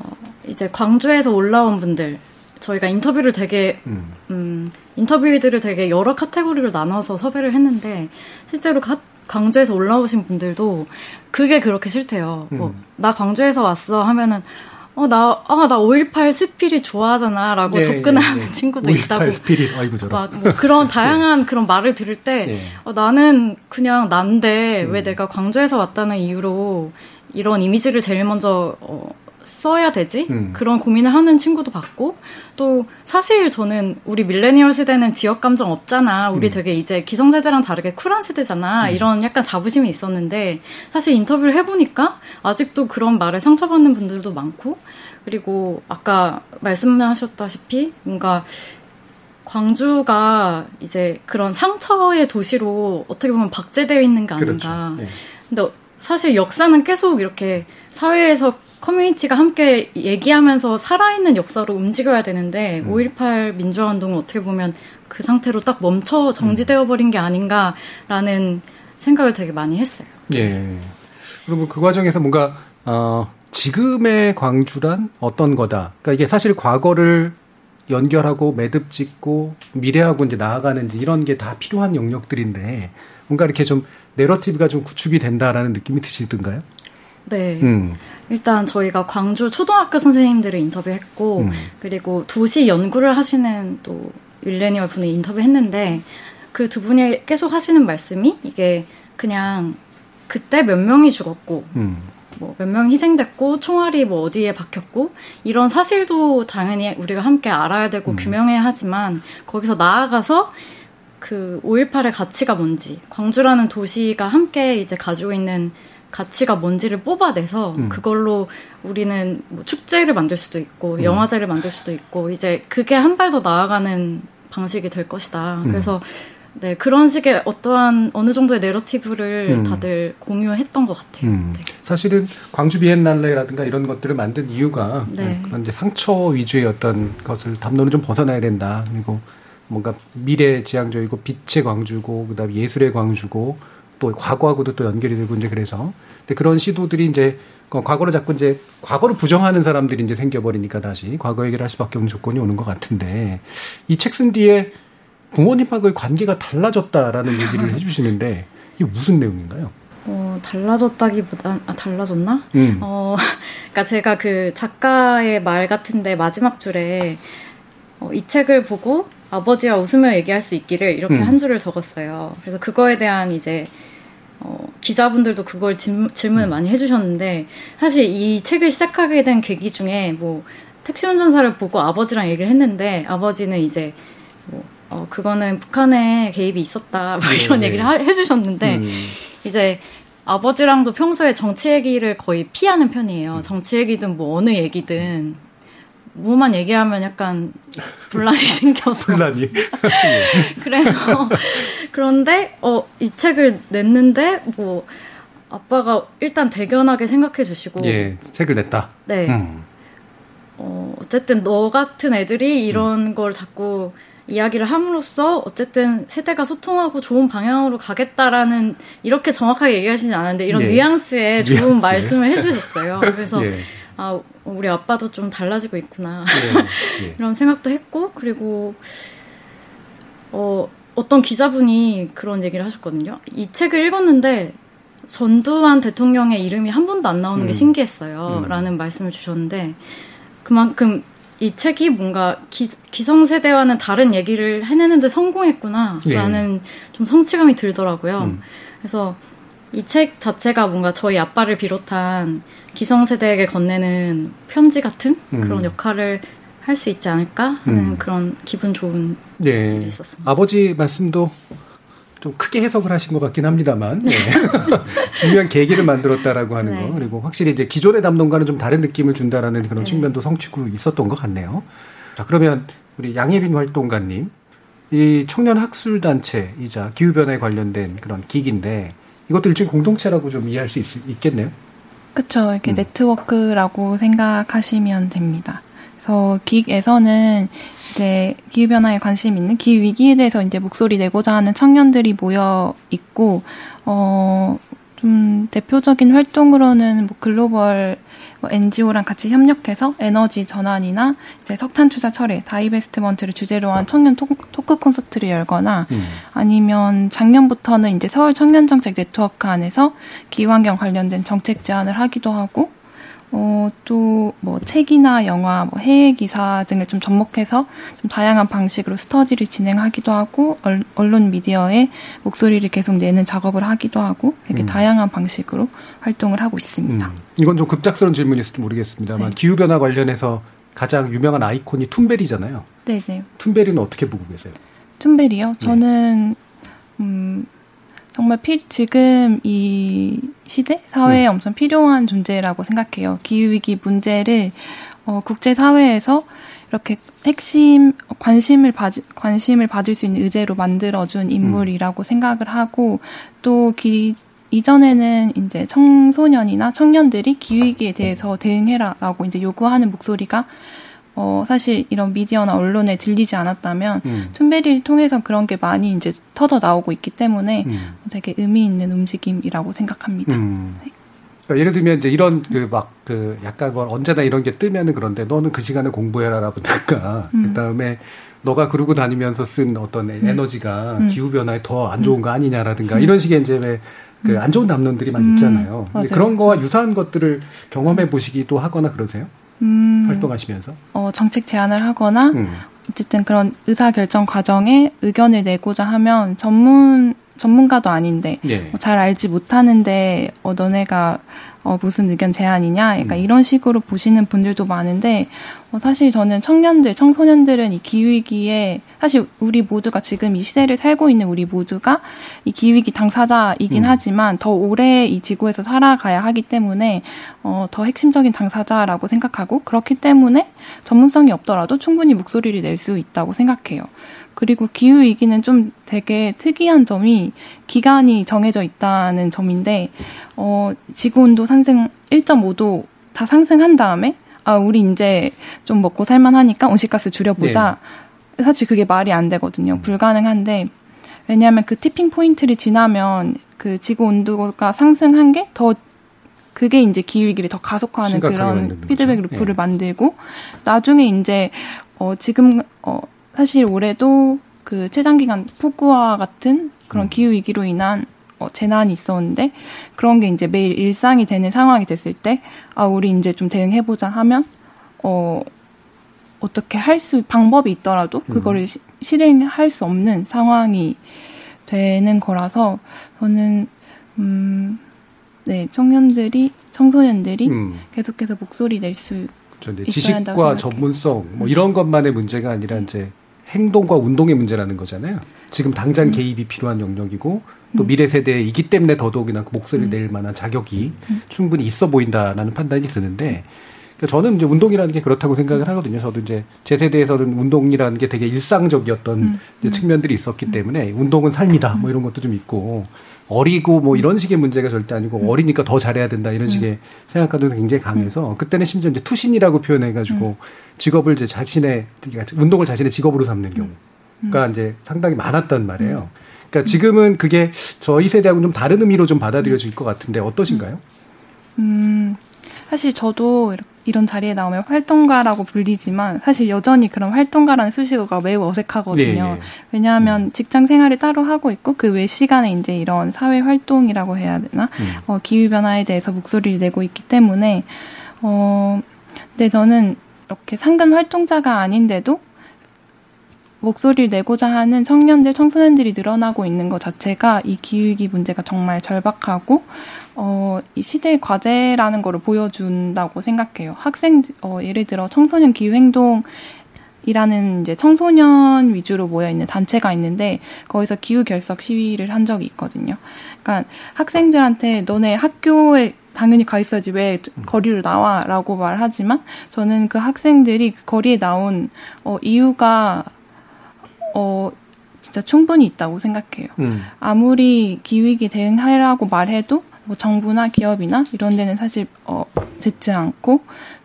이제 광주에서 올라온 분들 저희가 인터뷰를 되게 음. 음 인터뷰들을 되게 여러 카테고리로 나눠서 섭외를 했는데 실제로 가, 광주에서 올라오신 분들도 그게 그렇게 싫대요. 뭐, 음. 뭐, 나 광주에서 왔어 하면은 어, 나, 아, 나 518 스피릿 좋아하잖아. 라고 예, 접근을 예, 하는 예. 친구도 518 있다고. 스피릿, 아이고, 저런. 막, 뭐 그런 다양한 그런 말을 들을 때, 예. 어, 나는 그냥 난데, 음. 왜 내가 광주에서 왔다는 이유로 이런 이미지를 제일 먼저, 어, 써야 되지? 음. 그런 고민을 하는 친구도 봤고, 또 사실 저는 우리 밀레니얼 세대는 지역 감정 없잖아. 우리 음. 되게 이제 기성세대랑 다르게 쿨한 세대잖아. 음. 이런 약간 자부심이 있었는데, 사실 인터뷰를 해보니까 아직도 그런 말에 상처받는 분들도 많고, 그리고 아까 말씀하셨다시피 뭔가 광주가 이제 그런 상처의 도시로 어떻게 보면 박제되어 있는 게 아닌가. 그렇죠. 네. 근데 사실 역사는 계속 이렇게 사회에서 커뮤니티가 함께 얘기하면서 살아있는 역사로 움직여야 되는데 음. 5.18 민주화 운동은 어떻게 보면 그 상태로 딱 멈춰 정지되어 버린 게 아닌가라는 생각을 되게 많이 했어요. 예. 그러면 그 과정에서 뭔가 어, 지금의 광주란 어떤 거다. 그러니까 이게 사실 과거를 연결하고 매듭 짓고 미래하고 이제 나아가는 이런 게 다 필요한 영역들인데 뭔가 이렇게 좀 내러티브가 좀 구축이 된다라는 느낌이 드시던가요? 네. 음. 일단 저희가 광주 초등학교 선생님들을 인터뷰했고 음. 그리고 도시 연구를 하시는 또 밀레니얼 분을 인터뷰했는데 그 두 분이 계속 하시는 말씀이 이게 그냥 그때 몇 명이 죽었고 음. 뭐몇 명 희생됐고 총알이 뭐 어디에 박혔고 이런 사실도 당연히 우리가 함께 알아야 되고 음. 규명해야 하지만 거기서 나아가서 그 5.18의 가치가 뭔지 광주라는 도시가 함께 이제 가지고 있는 가치가 뭔지를 뽑아내서 음. 그걸로 우리는 뭐 축제를 만들 수도 있고 음. 영화제를 만들 수도 있고 이제 그게 한 발 더 나아가는 방식이 될 것이다. 음. 그래서 네 그런 식의 어떠한 어느 정도의 내러티브를 음. 다들 공유했던 것 같아요. 음. 네. 사실은 광주 비엔날레라든가 이런 것들을 만든 이유가 네. 그런 이제 상처 위주의 어떤 것을 담론을 좀 벗어나야 된다. 그리고 뭔가 미래 지향적이고 빛의 광주고 그다음 예술의 광주고 또 과거하고도 또 연결이 되고 이제 그래서 근데 그런 시도들이 이제 그 과거를 자꾸 이제 과거를 부정하는 사람들이 이제 생겨버리니까 다시 과거 얘기를 할 수밖에 없는 조건이 오는 것 같은데 이 책 쓴 뒤에 부모님하고의 관계가 달라졌다라는 얘기를 해주시는데 이게 무슨 내용인가요? 어, 달라졌다기보단, 아, 달라졌나? 음. 어, 그니까 제가 그 작가의 말 같은데 마지막 줄에, 어, 이 책을 보고 아버지와 웃으며 얘기할 수 있기를 이렇게 음. 한 줄을 적었어요. 그래서 그거에 대한 이제 어, 기자분들도 그걸 질, 질문을 음. 많이 해주셨는데 사실 이 책을 시작하게 된 계기 중에 뭐 택시 운전사를 보고 아버지랑 얘기를 했는데 아버지는 이제 뭐 어, 그거는 북한에 개입이 있었다 막 이런 네, 얘기를 하, 해주셨는데 음. 이제 아버지랑도 평소에 정치 얘기를 거의 피하는 편이에요. 음. 정치 얘기든 뭐 어느 얘기든 뭐만 얘기하면 약간 분란이 생겨서. 분란이. 그래서 그런데 어 이 책을 냈는데 뭐 아빠가 일단 대견하게 생각해 주시고. 예, 책을 냈다. 네. 음. 어 어쨌든 너 같은 애들이 이런 음. 걸 자꾸 이야기를 함으로써 어쨌든 세대가 소통하고 좋은 방향으로 가겠다라는 이렇게 정확하게 얘기하시진 않았는데 이런 예. 뉘앙스의 좋은 뉘앙스. 말씀을 해주셨어요. 그래서 예. 아 우리 아빠도 좀 달라지고 있구나 예. 예. 이런 생각도 했고 그리고 어 어떤 기자분이 그런 얘기를 하셨거든요. 이 책을 읽었는데 전두환 대통령의 이름이 한 번도 안 나오는 음. 게 신기했어요. 음. 라는 말씀을 주셨는데 그만큼 이 책이 뭔가 기, 기성세대와는 다른 얘기를 해내는데 성공했구나 라는 좀 성취감이 들더라고요. 예. 음. 그래서 이 책 자체가 뭔가 저희 아빠를 비롯한 기성세대에게 건네는 편지 같은 음. 그런 역할을 할 수 있지 않을까 하는 음. 그런 기분 좋은 네. 일이 있었습니다. 아버지 말씀도 좀 크게 해석을 하신 것 같긴 합니다만 네. 중요한 계기를 만들었다라고 하는 네. 거 그리고 확실히 이제 기존의 담론과는 좀 다른 느낌을 준다라는 그런 네. 측면도 성취고 있었던 것 같네요. 자 그러면 우리 양혜빈 활동가님 이 청년 학술 단체이자 기후 변화에 관련된 그런 기기인데 이것도 일종의 공동체라고 좀 이해할 수 있, 겠네요 그쵸. 이렇게 음. 네트워크라고 생각하시면 됩니다. 그래서 기획에서는 이제 기후 변화에 관심 있는 기후 위기에 대해서 이제 목소리 내고자 하는 청년들이 모여 있고, 어, 좀 대표적인 활동으로는 뭐 글로벌 뭐 NGO랑 같이 협력해서 에너지 전환이나 이제 석탄 투자 철회, divestment를 주제로 한 청년 토, 토크 콘서트를 열거나 음. 아니면 작년부터는 이제 서울 청년 정책 네트워크 안에서 기후환경 관련된 정책 제안을 하기도 하고, 어, 또 뭐 책이나 영화, 뭐 해외 기사 등을 좀 접목해서 좀 다양한 방식으로 스터디를 진행하기도 하고, 얼- 언론 미디어에 목소리를 계속 내는 작업을 하기도 하고, 이렇게 음. 다양한 방식으로 활동을 하고 있습니다. 음. 이건 좀 급작스러운 질문일지 모르겠습니다만 네. 기후 변화 관련해서 가장 유명한 아이콘이 툰베리잖아요. 네 네. 툰베리는 어떻게 보고 계세요? 툰베리요? 네. 저는 음 정말 피, 지금 이 시대 사회에 네. 엄청 필요한 존재라고 생각해요. 기후 위기 문제를 어, 국제 사회에서 이렇게 핵심 관심을 받 관심을 받을 수 있는 의제로 만들어준 인물이라고 생각을 하고 또 기, 이전에는 이제 청소년이나 청년들이 기후위기에 대해서 대응해라라고 이제 요구하는 목소리가 어, 사실 이런 미디어나 언론에 들리지 않았다면 음. 툰베리를 통해서 그런 게 많이 이제 터져 나오고 있기 때문에 음. 되게 의미 있는 움직임이라고 생각합니다. 음. 그러니까 예를 들면 이제 이런 그막그 약간 뭐 언제나 이런 게 뜨면은 그런데 너는 그 시간에 공부해라라든가 음. 그다음에 너가 그러고 다니면서 쓴 어떤 에너지가 음. 기후 변화에 더 안 좋은 거 아니냐라든가 이런 식의 이제 왜 그 안 좋은 담론들이 막 음. 있잖아요. 맞아요, 그런. 거와 유사한 것들을 경험해 보시기도 하거나 그러세요? 음, 활동하시면서? 어, 정책 제안을 하거나 음. 어쨌든 그런 의사 결정 과정에 의견을 내고자 하면 전문 전문가도 아닌데 예. 뭐잘 알지 못하는데 어 너네가 어 무슨 의견 제안이냐 약간 음. 이런 식으로 보시는 분들도 많은데 어 사실 저는 청년들 청소년들은 이 기후위기에 사실 우리 모두가 지금 이 시대를 살고 있는 우리 모두가 이 기후위기 당사자이긴 음. 하지만 더 오래 이 지구에서 살아가야 하기 때문에 어 더 핵심적인 당사자라고 생각하고 그렇기 때문에 전문성이 없더라도 충분히 목소리를 낼 수 있다고 생각해요. 그리고 기후 위기는 좀 되게 특이한 점이 기간이 정해져 있다는 점인데 어 지구 온도 상승 1.5도 다 상승한 다음에 아 우리 이제 좀 먹고 살만하니까 온실가스 줄여보자. 사실 그게 말이 안 되거든요. 불가능한데 왜냐하면 그 티핑 포인트를 지나면 그 지구 온도가 상승한 게 더 그게 이제 기후 위기를 더 가속화하는 그런 피드백. 루프를 예. 만들고 나중에 이제 어 지금 어 사실 올해도 그 최장기간 폭우와 같은 그런 음. 기후 위기로 인한 어, 재난이 있었는데 그런 게 이제 매일 일상이 되는 상황이 됐을 때 아 우리 이제 좀 대응해보자 하면 어 어떻게 할 수 방법이 있더라도 음. 그거를 시- 실행할 수 없는 상황이 되는 거라서 저는 음 네 청년들이 청소년들이 음. 계속해서 목소리 낼수 있어야 한다고 지식과. 전문성 뭐 이런 것만의 문제가 아니라 이제 행동과 운동의 문제라는 거잖아요. 지금 당장 음. 개입이 필요한 영역이고 또 미래 세대이기 때문에 더더욱이나 그 목소리를 음. 낼 만한 자격이 충분히 있어 보인다라는 판단이 드는데 그러니까 저는 이제 운동이라는 게 그렇다고 생각을 하거든요. 저도 이제 제 세대에서는 운동이라는 게 되게 일상적이었던 음. 측면들이 있었기 때문에 운동은 삶이다 뭐 이런 것도 좀 있고 어리고 뭐 이런 식의 문제가 절대 아니고 어리니까 더 잘해야 된다 이런 식의 생각과도 굉장히 강해서 그때는 심지어 이제 투신이라고 표현해가지고 직업을 이제 자신의 그러니까 운동을 자신의 직업으로 삼는 경우 음. 이제 상당히 많았단 말이에요. 그러니까 지금은 그게 저희 세대하고는 좀 다른 의미로 좀 받아들여질 것 같은데 어떠신가요? 음, 사실 저도 이런 자리에 나오면 활동가라고 불리지만 사실 여전히 그런 활동가라는 수식어가 매우 어색하거든요. 네, 네. 왜냐하면 음. 직장 생활을 따로 하고 있고 그 외 시간에 이제 이런 사회 활동이라고 해야 되나 음. 어, 기후 변화에 대해서 목소리를 내고 있기 때문에 어, 근데 저는 이렇게 상근 활동자가 아닌데도 목소리를 내고자 하는 청년들, 청소년들이 늘어나고 있는 것 자체가 이 기후위기 문제가 정말 절박하고 어, 이 시대의 과제라는 거를 보여준다고 생각해요. 학생, 어, 예를 들어 청소년 기후행동 이라는 이제 청소년 위주로 모여 있는 단체가 있는데 거기서 기후 결석 시위를 한 적이 있거든요. 그러니까 학생들한테 너네 학교에 당연히 가 있어야지 왜 거리로 나와라고 말하지만 저는 그 학생들이 그 거리에 나온 어 이유가 어 진짜 충분히 있다고 생각해요. 음. 아무리 기후위기 대응하라고 말해도 뭐 정부나 기업이나 이런 데는 사실 어 듣지 않고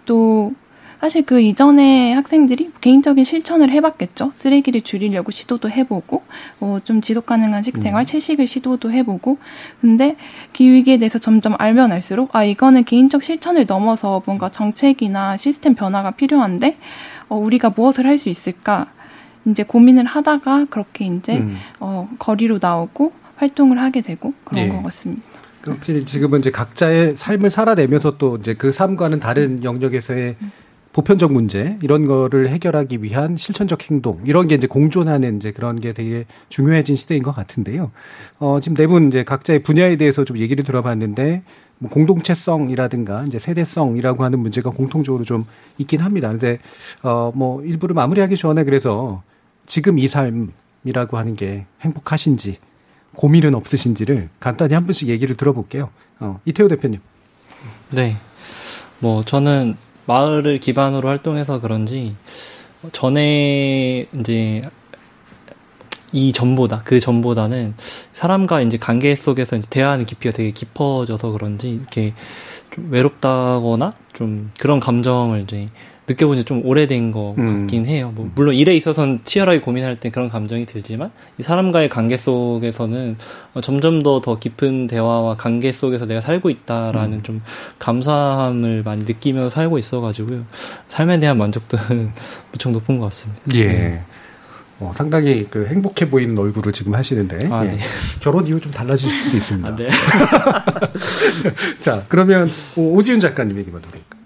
또 사실 그 이전에 학생들이 개인적인 실천을 해봤겠죠. 쓰레기를 줄이려고 시도도 해보고, 어, 좀 지속 가능한 식생활, 음. 채식을 시도도 해보고, 근데 기후위기에 대해서 점점 알면 알수록, 아, 이거는 개인적 실천을 넘어서 뭔가 정책이나 시스템 변화가 필요한데, 어, 우리가 무엇을 할 수 있을까? 이제 고민을 하다가 그렇게 이제, 음. 어, 거리로 나오고 활동을 하게 되고 그런 예. 것 같습니다. 확실히 지금은 이제 각자의 삶을 살아내면서 또 이제 그 삶과는 다른 영역에서의 보편적 문제 이런 거를 해결하기 위한 실천적 행동 이런 게 이제 공존하는 이제 그런 게 되게 중요해진 시대인 것 같은데요. 어 지금 네 분 이제 각자의 분야에 대해서 좀 얘기를 들어봤는데 뭐 공동체성이라든가 이제 세대성이라고 하는 문제가 공통적으로 좀 있긴 합니다. 근데 어뭐 일부를 마무리하기 전에 그래서 지금 이 삶이라고 하는 게 행복하신지 고민은 없으신지를 간단히 한 분씩 얘기를 들어볼게요. 어, 이태호 대표님. 네. 뭐 저는 마을을 기반으로 활동해서 그런지 전에 이제 이 전보다 그 전보다는 사람과 이제 관계 속에서 이제 대화하는 깊이가 되게 깊어져서 그런지 이렇게 좀 외롭다거나 좀 그런 감정을 이제 느껴본 지 좀 오래된 것 음. 같긴 해요. 뭐 물론 일에 있어서는 치열하게 고민할 때 그런 감정이 들지만 이 사람과의 관계 속에서는 어, 점점 더 더 깊은 대화와 관계 속에서 내가 살고 있다라는 음. 좀 감사함을 많이 느끼면서 살고 있어가지고요. 삶에 대한 만족도는 무척 높은 것 같습니다. 예. 네. 어, 상당히 그 행복해 보이는 얼굴을 지금 하시는데 아, 네. 예. 결혼 이후 좀 달라질 수도 있습니다. 아, 네. 자 그러면 오지훈 작가님 얘기 먼저 드릴까요?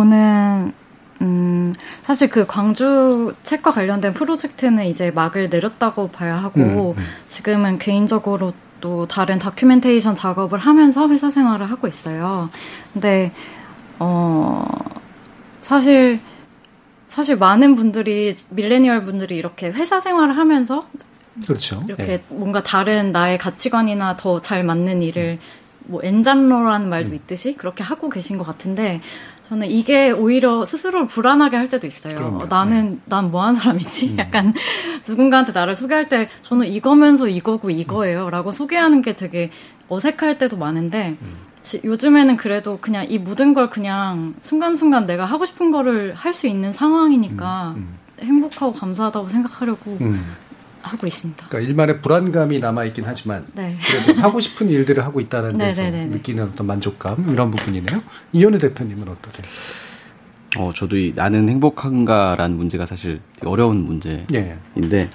저는 음, 사실 그 광주 책과 관련된 프로젝트는 이제 막을 내렸다고 봐야 하고, 음, 음. 지금은 개인적으로 또 다른 다큐멘테이션 작업을 하면서 회사 생활을 하고 있어요. 근데, 어, 사실, 사실 많은 분들이, 밀레니얼 분들이 이렇게 회사 생활을 하면서, 그렇죠. 이렇게 네. 뭔가 다른 나의 가치관이나 더 잘 맞는 일을, 뭐, 엔잡로라는 말도 음. 있듯이 그렇게 하고 계신 것 같은데, 저는 이게 오히려 스스로를 불안하게 할 때도 있어요. 그럼요. 나는 네. 난뭐 하는 사람이지? 음. 약간 누군가한테 나를 소개할 때 저는 이거면서 이거고 이거예요라고 소개하는 게 되게 어색할 때도 많은데 음. 지, 요즘에는 그래도 그냥 이 모든 걸 그냥 순간순간 내가 하고 싶은 거를 할 수 있는 상황이니까 음. 음. 행복하고 감사하다고 생각하려고 음. 하고 있습니다. 그러니까 일만의 불안감이 남아 있긴 하지만 네. 그래도 하고 싶은 일들을 하고 있다는 네, 데서 네, 네, 네, 느끼는 어떤 만족감 이런 부분이네요. 이현우 대표님은 어떠세요? 어, 저도 이 나는 행복한가라는 문제가 사실 어려운 문제인데 예.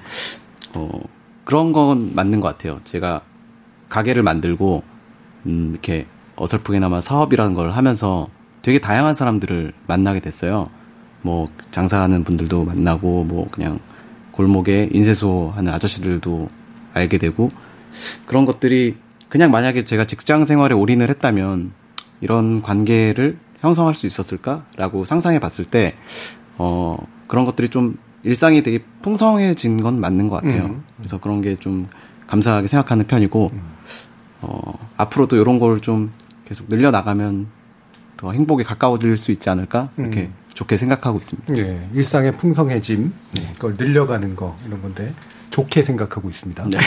어, 그런 건 맞는 것 같아요. 제가 가게를 만들고 음, 이렇게 어설프게나마 사업이라는 걸 하면서 되게 다양한 사람들을 만나게 됐어요. 뭐 장사하는 분들도 만나고 뭐 그냥 골목에 인쇄소 하는 아저씨들도 알게 되고 그런 것들이 그냥 만약에 제가 직장 생활에 올인을 했다면 이런 관계를 형성할 수 있었을까라고 상상해 봤을 때, 어, 그런 것들이 좀 일상이 되게 풍성해진 건 맞는 것 같아요. 음. 그래서 그런 게 좀 감사하게 생각하는 편이고, 음. 어, 앞으로도 이런 걸 좀 계속 늘려 나가면 더 행복에 가까워질 수 있지 않을까? 이렇게 음. 좋게 생각하고 있습니다. 네, 일상의 풍성해짐, 네. 그걸 늘려가는 거 이런 건데 좋게 생각하고 있습니다. 네.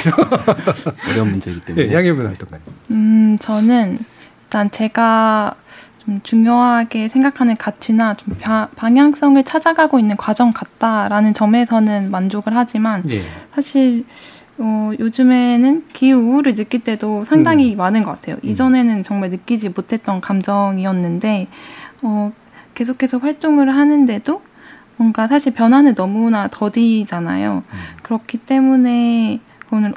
어려운 문제이기 때문에. 네, 양해분 활동가님. 음, 저는 일단 제가 좀 중요하게 생각하는 가치나 좀 바, 방향성을 찾아가고 있는 과정 같다라는 점에서는 만족을 하지만 예. 사실 어, 요즘에는 기후 우울을 느낄 때도 상당히 음. 많은 것 같아요. 음. 이전에는 정말 느끼지 못했던 감정이었는데 어, 계속해서 활동을 하는데도 뭔가 사실 변화는 너무나 더디잖아요. 음. 그렇기 때문에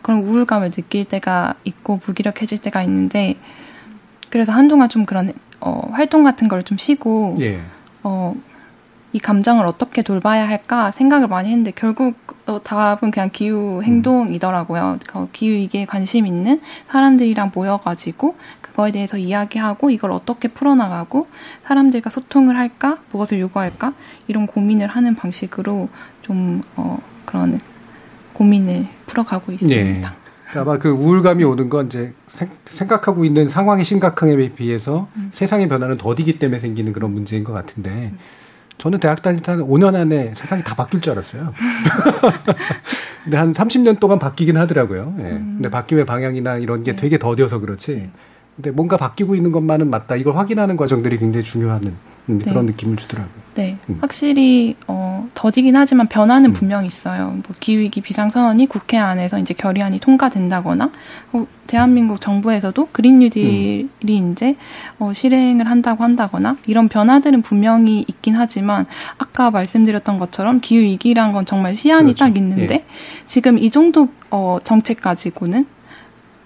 그런 우울감을 느낄 때가 있고 무기력해질 때가 있는데 그래서 한동안 좀 그런 어, 활동 같은 걸 좀 쉬고 예. 어, 이 감정을 어떻게 돌봐야 할까 생각을 많이 했는데 결국 어, 답은 그냥 기후 행동이더라고요. 그 기후 위기에 관심 있는 사람들이랑 모여가지고 그거에 대해서 이야기하고 이걸 어떻게 풀어나가고 사람들과 소통을 할까 무엇을 요구할까 이런 고민을 하는 방식으로 좀 어, 그런 고민을 풀어가고 있습니다. 네. 아마 그 우울감이 오는 건 이제 생각하고 있는 상황의 심각함에 비해서 음. 세상의 변화는 더디기 때문에 생기는 그런 문제인 것 같은데 음. 저는 대학 다닐 때 한 5년 안에 세상이 다 바뀔 줄 알았어요. 근데 한 30년 동안 바뀌긴 하더라고요. 예. 음. 근데 바뀜의 방향이나 이런 게 네. 되게 더뎌서 그렇지. 네. 근데 뭔가 바뀌고 있는 것만은 맞다. 이걸 확인하는 과정들이 굉장히 중요한 네. 그런 느낌을 주더라고요. 네, 음. 확실히 어, 더디긴 하지만 변화는 음. 분명히 있어요. 뭐 기후위기 비상선언이 국회 안에서 이제 결의안이 통과된다거나, 어, 대한민국 정부에서도 그린 뉴딜이 음. 이제 어, 실행을 한다고 한다거나 이런 변화들은 분명히 있긴 하지만 아까 말씀드렸던 것처럼 기후위기란 건 정말 시한이 그렇죠. 딱 있는데 예. 지금 이 정도 어, 정책 가지고는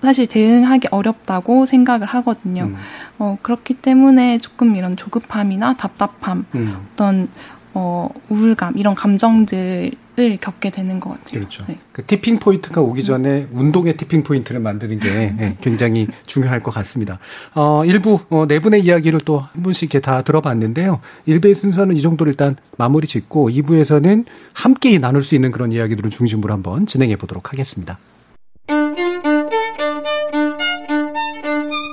사실 대응하기 어렵다고 생각을 하거든요. 음. 어, 그렇기 때문에 조금 이런 조급함이나 답답함, 음. 어떤 어, 우울감 이런 감정들을 겪게 되는 것 같아요. 그렇죠. 네. 그 티핑 포인트가 오기 전에 음. 운동의 티핑 포인트를 만드는 게 네, 굉장히 중요할 것 같습니다. 어, 일부 어, 네 분의 이야기를 또 한 분씩 이렇게 다 들어봤는데요. 1부의 순서는 이 정도로 일단 마무리 짓고 2부에서는 함께 나눌 수 있는 그런 이야기들을 중심으로 한번 진행해 보도록 하겠습니다.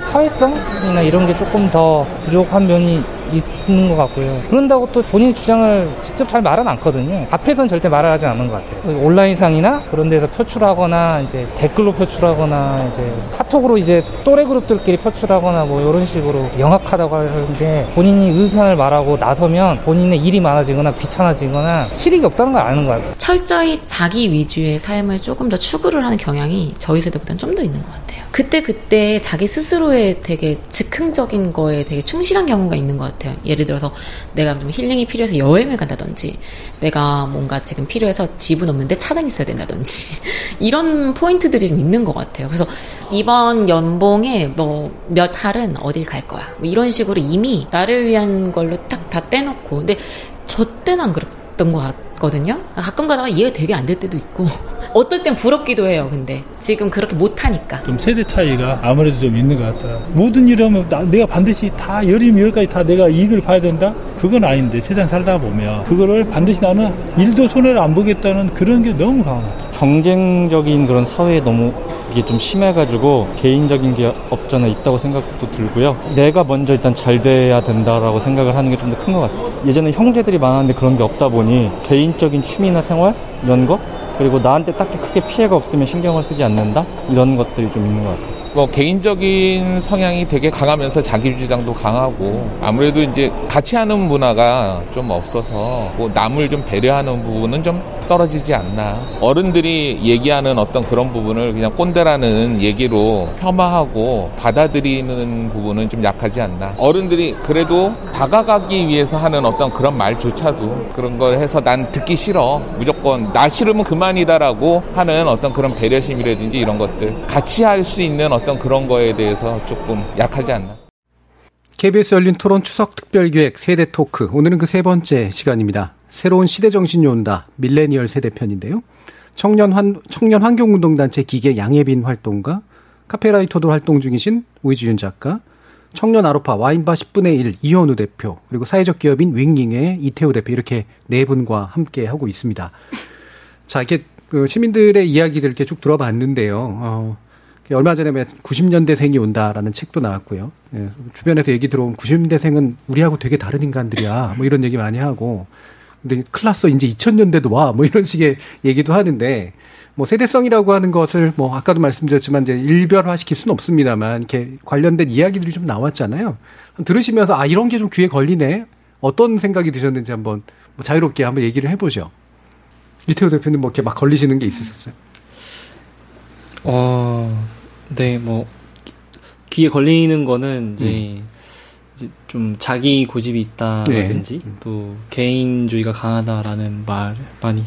사회성이나 이런 게 조금 더 부족한 면이 있는 것 같고요. 그런다고 또 본인의 주장을 직접 잘 말은 않거든요. 앞에선 절대 말을 하지 않는 것 같아요. 온라인상이나 그런 데서 표출하거나 이제 댓글로 표출하거나 이제 카톡으로 이제 또래 그룹들끼리 표출하거나 뭐 이런 식으로 영악하다고 하는데 본인이 의견을 말하고 나서면 본인의 일이 많아지거나 귀찮아지거나 실익이 없다는 걸 아는 것 같아요. 철저히 자기 위주의 삶을 조금 더 추구를 하는 경향이 저희 세대보다는 좀 더 있는 것 같아요. 그때 그때 자기 스스로의 되게 즉흥적인 거에 되게 충실한 경우가 있는 것 같아요. 예를 들어서 내가 좀 힐링이 필요해서 여행을 간다든지, 내가 뭔가 지금 필요해서 집은 없는데 차는 있어야 된다든지, 이런 포인트들이 좀 있는 것 같아요. 그래서 이번 연봉에 뭐몇 할은 어딜 갈 거야. 뭐 이런 식으로 이미 나를 위한 걸로 딱 다 떼놓고, 근데 저 때는 안 그랬던 것 같거든요. 가끔 가다가 이해가 되게 안 될 때도 있고. 어떨 땐 부럽기도 해요. 근데 지금 그렇게 못하니까. 좀 세대 차이가 아무래도 좀 있는 것 같아요. 모든 일 하면 나, 내가 반드시 다 열임 열까지 다 내가 이익을 봐야 된다? 그건 아닌데 세상 살다 보면 그거를 반드시 나는 일도 손해를 안 보겠다는 그런 게 너무 강한 것 같아요. 경쟁적인 그런 사회에 너무 이게 좀 심해가지고 개인적인 게 없잖아 있다고 생각도 들고요. 내가 먼저 일단 잘 돼야 된다라고 생각을 하는 게 좀 더 큰 것 같습니다. 예전에 형제들이 많았는데 그런 게 없다 보니 개인적인 취미나 생활 이런 거 그리고 나한테 딱히 크게 피해가 없으면 신경을 쓰지 않는다 이런 것들이 좀 있는 것 같습니다. 뭐 개인적인 성향이 되게 강하면서 자기 주장도 강하고 아무래도 이제 같이 하는 문화가 좀 없어서 뭐 남을 좀 배려하는 부분은 좀 떨어지지 않나. 어른들이 얘기하는 어떤 그런 부분을 그냥 꼰대라는 얘기로 폄하하고 받아들이는 부분은 좀 약하지 않나. 어른들이 그래도 다가가기 위해서 하는 어떤 그런 말조차도 그런 걸 해서 난 듣기 싫어. 무조건 나 싫으면 그만이다라고 하는 어떤 그런 배려심이라든지 이런 것들 같이 할 수 있는 어떤 그런 거에 대해서 조금 약하지 않나. KBS 열린 토론 추석 특별기획 세대 토크. 오늘은 그 세 번째 시간입니다. 새로운 시대 정신이 온다. 밀레니얼 세대편인데요. 청년 환 청년 환경운동단체 기계 양예빈 활동가, 카페라이터도 활동 중이신 오이지윤 작가, 청년 아로파 와인바 10분의 1 이현우 대표, 그리고 사회적 기업인 윙링의 이태우 대표 이렇게 네 분과 함께 하고 있습니다. 자, 이렇게 그 시민들의 이야기들 이렇게 쭉 들어봤는데요. 어, 얼마 전에 90년대생이 온다라는 책도 나왔고요. 예, 주변에서 얘기 들어온 90년대생은 우리하고 되게 다른 인간들이야. 뭐 이런 얘기 많이 하고. 근데 클났어 이제 2000년대도 와. 뭐 이런 식의 얘기도 하는데 뭐 세대성이라고 하는 것을 뭐 아까도 말씀드렸지만 이제 일별화 시킬 수는 없습니다만 이렇게 관련된 이야기들이 좀 나왔잖아요. 들으시면서 아 이런 게 좀 귀에 걸리네. 어떤 생각이 드셨는지 한번 뭐 자유롭게 한번 얘기를 해보죠. 이태호 대표님 뭐 이렇게 막 걸리시는 게 있으셨어요? 어, 네, 뭐 귀에 걸리는 거는 이제, 음. 이제 좀 자기 고집이 있다든지 네. 또 개인주의가 강하다라는 말 많이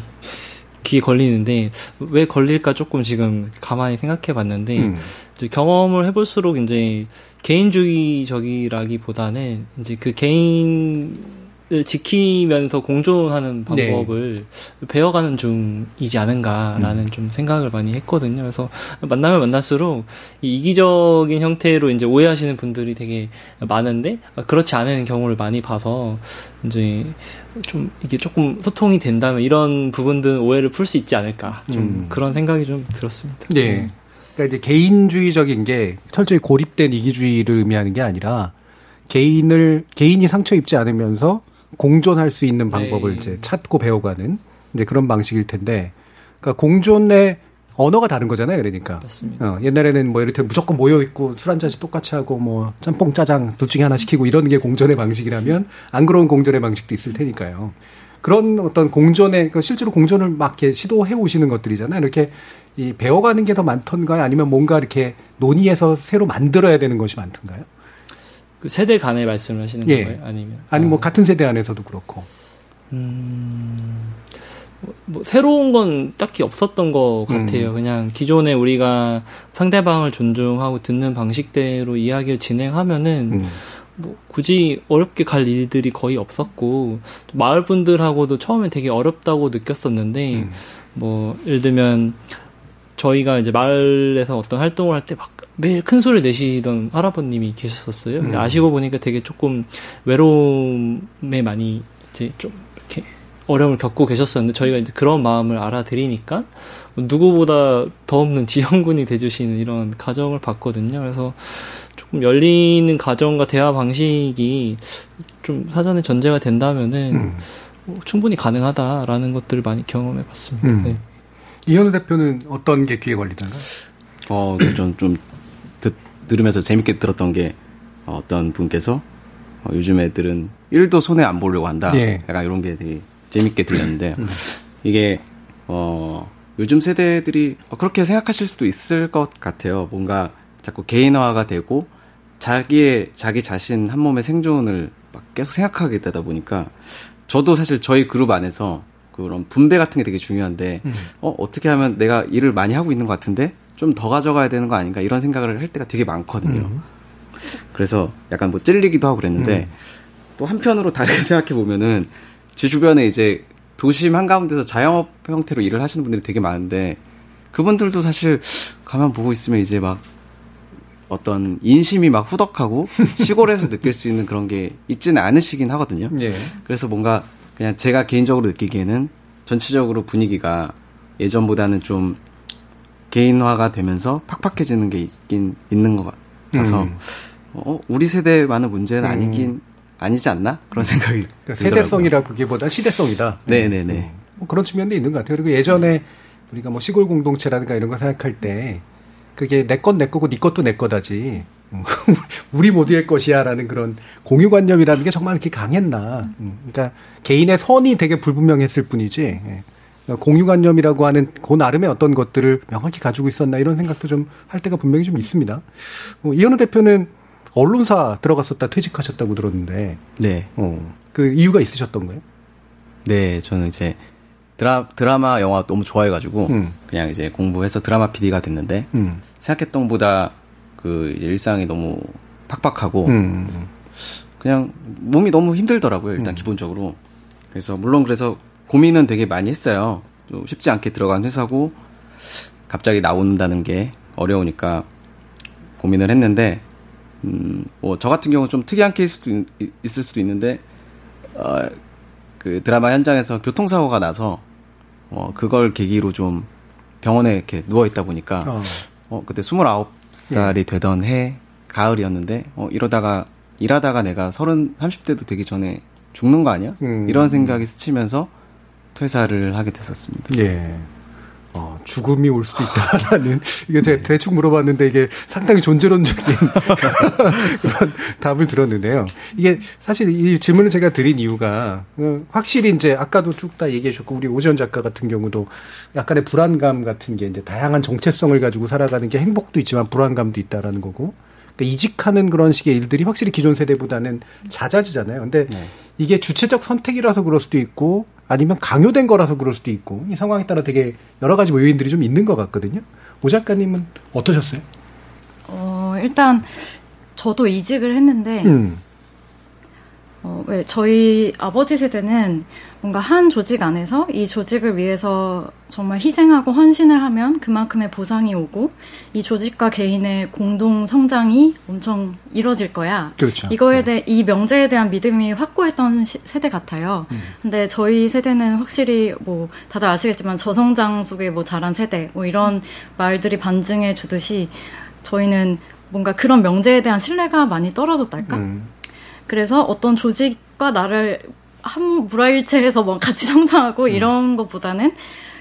귀에 걸리는데 왜 걸릴까 조금 지금 가만히 생각해봤는데 음. 이제 경험을 해볼수록 이제 개인주의적이라기보다는 이제 그 개인 지키면서 공존하는 네. 방법을 네. 배워가는 중이지 않은가라는 음. 좀 생각을 많이 했거든요. 그래서 만나면 만날수록 이 이기적인 형태로 이제 오해하시는 분들이 되게 많은데 그렇지 않은 경우를 많이 봐서 이제 좀 이게 조금 소통이 된다면 이런 부분들은 오해를 풀 수 있지 않을까 좀 음. 그런 생각이 좀 들었습니다. 네. 그러니까 이제 개인주의적인 게 철저히 고립된 이기주의를 의미하는 게 아니라 개인을 개인이 상처 입지 않으면서 공존할 수 있는 방법을 네. 이제 찾고 배워가는 이제 그런 방식일 텐데, 그러니까 공존의 언어가 다른 거잖아요. 그러니까. 맞습니다. 어, 옛날에는 뭐 이렇게 무조건 모여 있고 술 한 잔씩 똑같이 하고 뭐 짬뽕 짜장 둘 중에 하나 시키고 이런 게 공존의 방식이라면 안 그런 공존의 방식도 있을 테니까요. 그런 어떤 공존의 그러니까 실제로 공존을 막 이렇게 시도해 오시는 것들이잖아요. 이렇게 이 배워가는 게 더 많던가요? 아니면 뭔가 이렇게 논의해서 새로 만들어야 되는 것이 많던가요? 그 세대 간의 말씀을 하시는 예. 거예요? 아니면 아니 뭐 아. 같은 세대 안에서도 그렇고. 음. 뭐, 뭐 새로운 건 딱히 없었던 것 같아요. 음. 그냥 기존에 우리가 상대방을 존중하고 듣는 방식대로 이야기를 진행하면은 음. 뭐 굳이 어렵게 갈 일들이 거의 없었고 마을 분들하고도 처음에 되게 어렵다고 느꼈었는데 음. 뭐 예를 들면 저희가 이제 마을에서 어떤 활동을 할 때 막 매일 큰 소리 내시던 할아버님이 계셨었어요. 근데 음. 아시고 보니까 되게 조금 외로움에 많이 이제 좀 이렇게 어려움을 겪고 계셨었는데 저희가 이제 그런 마음을 알아들이니까 누구보다 더 없는 지형군이 돼주시는 이런 가정을 봤거든요. 그래서 조금 열리는 가정과 대화 방식이 좀 사전에 전제가 된다면은 음. 뭐 충분히 가능하다라는 것들을 많이 경험해 봤습니다. 음. 네. 이현우 대표는 어떤 게 귀에 걸리던가? 어, 좀, 좀, 듣, 들으면서 재밌게 들었던 게 어, 어떤 분께서 어, 요즘 애들은 1도 손에 안 보려고 한다. 예. 약간 이런 게 되게 재밌게 들렸는데, 음. 이게, 어, 요즘 세대들이 그렇게 생각하실 수도 있을 것 같아요. 뭔가 자꾸 개인화가 되고, 자기의, 자기 자신 한 몸의 생존을 막 계속 생각하게 되다 보니까, 저도 사실 저희 그룹 안에서 그런 분배 같은 게 되게 중요한데 음. 어 어떻게 하면 내가 일을 많이 하고 있는 것 같은데 좀 더 가져가야 되는 거 아닌가 이런 생각을 할 때가 되게 많거든요. 음. 그래서 약간 뭐 찔리기도 하고 그랬는데 음. 또 한편으로 다르게 생각해 보면은 제 주변에 이제 도심 한가운데서 자영업 형태로 일을 하시는 분들이 되게 많은데 그분들도 사실 가만 보고 있으면 이제 막 어떤 인심이 막 후덕하고 시골에서 느낄 수 있는 그런 게 있지는 않으시긴 하거든요. 예. 그래서 뭔가 그냥 제가 개인적으로 느끼기에는 전체적으로 분위기가 예전보다는 좀 개인화가 되면서 팍팍해지는 게 있긴 있는 것 같아서 음. 어, 우리 세대 많은 문제는 음. 아니긴 아니지 않나 그런 생각이 그러니까 세대성이라기보다 시대성이다. 네네네. 음. 뭐 그런 측면도 있는 것 같아요. 그리고 예전에 우리가 뭐 시골 공동체라든가 이런 거 생각할 때 그게 내 건 내 거고 네 것도 내 거다지. 우리 모두의 것이야라는 그런 공유관념이라는 게 정말 이렇게 강했나. 음, 그러니까 개인의 선이 되게 불분명했을 뿐이지. 공유관념이라고 하는 그 나름의 어떤 것들을 명확히 가지고 있었나 이런 생각도 좀 할 때가 분명히 좀 있습니다. 어, 이현우 대표는 언론사 들어갔었다 퇴직하셨다고 들었는데. 네. 어, 그 이유가 있으셨던 거예요? 네, 저는 이제 드라, 드라마 영화 너무 좋아해가지고 음. 그냥 이제 공부해서 드라마 PD가 됐는데 음. 생각했던 것보다 그 이제 일상이 너무 팍팍하고 음. 그냥 몸이 너무 힘들더라고요. 일단 음. 기본적으로. 그래서 물론 그래서 고민은 되게 많이 했어요. 좀 쉽지 않게 들어간 회사고 갑자기 나온다는 게 어려우니까 고민을 했는데 음, 뭐 저 같은 경우 좀 특이한 케이스도 있, 있을 수도 있는데 어, 그 드라마 현장에서 교통사고가 나서 어, 그걸 계기로 좀 병원에 이렇게 누워 있다 보니까 어. 어, 그때 29살이 예. 되던 해 가을이었는데 어, 이러다가 일하다가 내가 30, 30대도 되기 전에 죽는 거 아니야? 음. 이런 생각이 스치면서 퇴사를 하게 됐었습니다. 예. 어, 죽음이 올 수도 있다라는 이게 제가 대충 물어봤는데 이게 상당히 존재론적인 그런 답을 들었는데요. 이게 사실 이 질문을 제가 드린 이유가 어, 확실히 이제 아까도 쭉 다 얘기해 주셨고 우리 오지원 작가 같은 경우도 약간의 불안감 같은 게 이제 다양한 정체성을 가지고 살아가는 게 행복도 있지만 불안감도 있다라는 거고 그러니까 이직하는 그런 식의 일들이 확실히 기존 세대보다는 잦아지잖아요. 근데 이게 주체적 선택이라서 그럴 수도 있고 아니면 강요된 거라서 그럴 수도 있고 이 상황에 따라 되게 여러 가지 뭐 요인들이 좀 있는 것 같거든요. 오 작가님은 어떠셨어요? 어, 일단 저도 이직을 했는데 음. 어, 왜 저희 아버지 세대는 뭔가 한 조직 안에서 이 조직을 위해서 정말 희생하고 헌신을 하면 그만큼의 보상이 오고 이 조직과 개인의 공동 성장이 엄청 이루어질 거야. 그렇죠. 이거에 대해 이 명제에 대한 믿음이 확고했던 시- 세대 같아요. 근데 저희 세대는 확실히 뭐 다들 아시겠지만 저성장 속에 뭐 자란 세대 뭐 이런 말들이 반증해 주듯이 저희는 뭔가 그런 명제에 대한 신뢰가 많이 떨어졌달까? 음. 그래서 어떤 조직과 나를 한 무라일체해서 뭐 같이 성장하고 이런 것보다는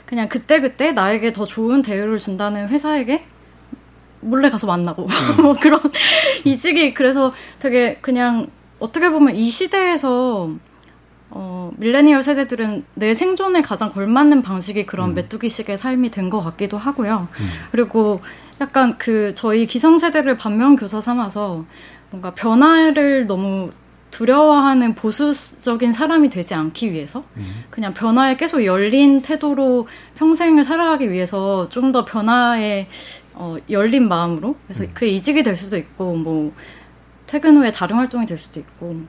그냥 그때 그때 나에게 더 좋은 대우를 준다는 회사에게 몰래 가서 만나고 그런 이직이 그래서 되게 그냥 어떻게 보면 이 시대에서 어, 밀레니얼 세대들은 내 생존에 가장 걸맞는 방식이 그런 메뚜기식의 삶이 된 것 같기도 하고요. 그리고 약간 그 저희 기성세대를 반면교사 삼아서 뭔가 변화를 너무 두려워하는 보수적인 사람이 되지 않기 위해서 그냥 변화에 계속 열린 태도로 평생을 살아가기 위해서 좀 더 변화에 어, 열린 마음으로 그래서 그게 이직이 될 수도 있고 뭐 퇴근 후에 다른 활동이 될 수도 있고